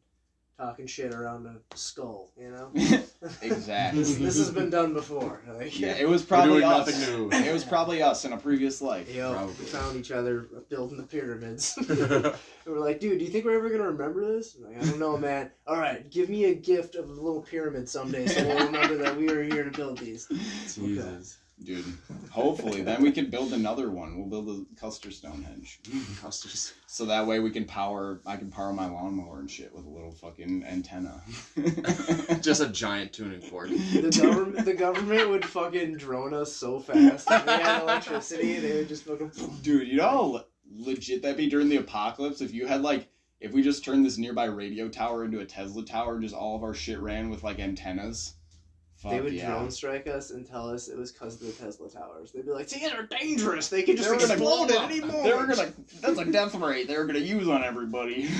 talking shit around a skull. You know, <laughs> Exactly. this, this has been done before. Like, Yeah, it was probably doing us. nothing new. It was probably us in a previous life. Yo, Probably. we found each other building the pyramids. <laughs> <laughs> We're like, dude, do you think we're ever gonna remember this? I'm like, I don't know, man. All right, give me a gift of a little pyramid someday, so we'll remember that we were here to build these. Jesus. Dude, hopefully. then we can build another one. We'll build a Custer Stonehenge. Mm, Custers. So that way we can power, I can power my lawnmower and shit with a little fucking antenna. <laughs> Just a giant tuning fork. The government, the government would fucking drone us so fast. If they had electricity, they would just fucking. Dude, you know how legit that'd be during the apocalypse if you had like if we just turned this nearby radio tower into a Tesla tower and just all of our shit ran with like antennas. Fuck They would yeah. drone strike us and tell us it was because of the Tesla towers. They'd be like, "See, they're dangerous. They could just They explode at any moment." They were gonna that's a death ray they were gonna use on everybody. <laughs>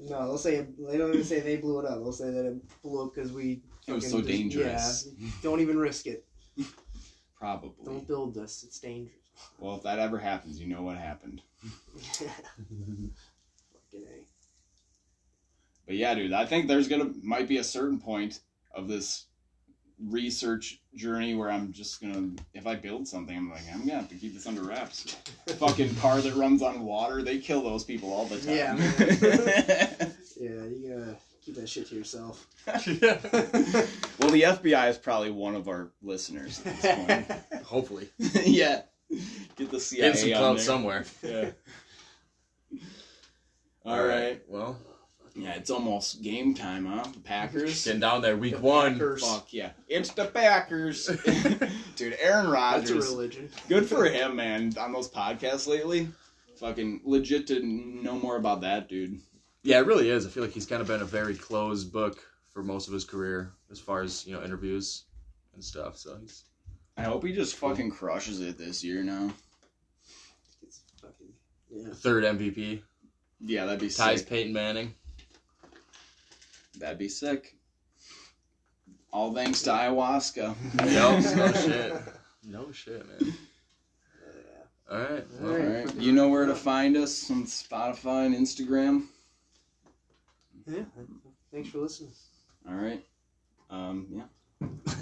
No, they'll say they don't even say they blew it up. They'll say that it blew up because we. It was so just- dangerous. Yeah, don't even risk it. Probably. Don't build this. It's dangerous. Well, if that ever happens, you know what happened. Fucking A. But yeah, dude, I think there's gonna might be a certain point of this research journey where I'm just gonna if I build something, I'm like, I'm gonna have to keep this under wraps. Fucking car that runs on water, they kill those people all the time. Yeah, <laughs> Yeah, you gotta keep that shit to yourself. <laughs> well, the FBI is probably one of our listeners at this <laughs> Hopefully. yeah. Get the CIA Get some on clout there. somewhere. Yeah. All right. Well, Yeah, it's almost game time, huh? The Packers. getting down there, week The one. Packers. Fuck yeah. It's the Packers. <laughs> Dude, Aaron That's a Rodgers. religion. Good for him, man, on those podcasts lately. Fucking legit to know more about that, dude. Yeah, it really is. I feel like he's kind of been a very closed book for most of his career, as far as you know, interviews and stuff. So he's I hope he just fucking crushes it this year now. It's fucking yeah. third MVP. Yeah, that'd be Ties sick. Peyton Manning. That'd be sick. All thanks to ayahuasca. No <laughs> shit. No shit, man. All right. All right. All right. You know where to find us on Spotify and Instagram. Yeah. Thanks for listening. All right. Um, yeah. <laughs>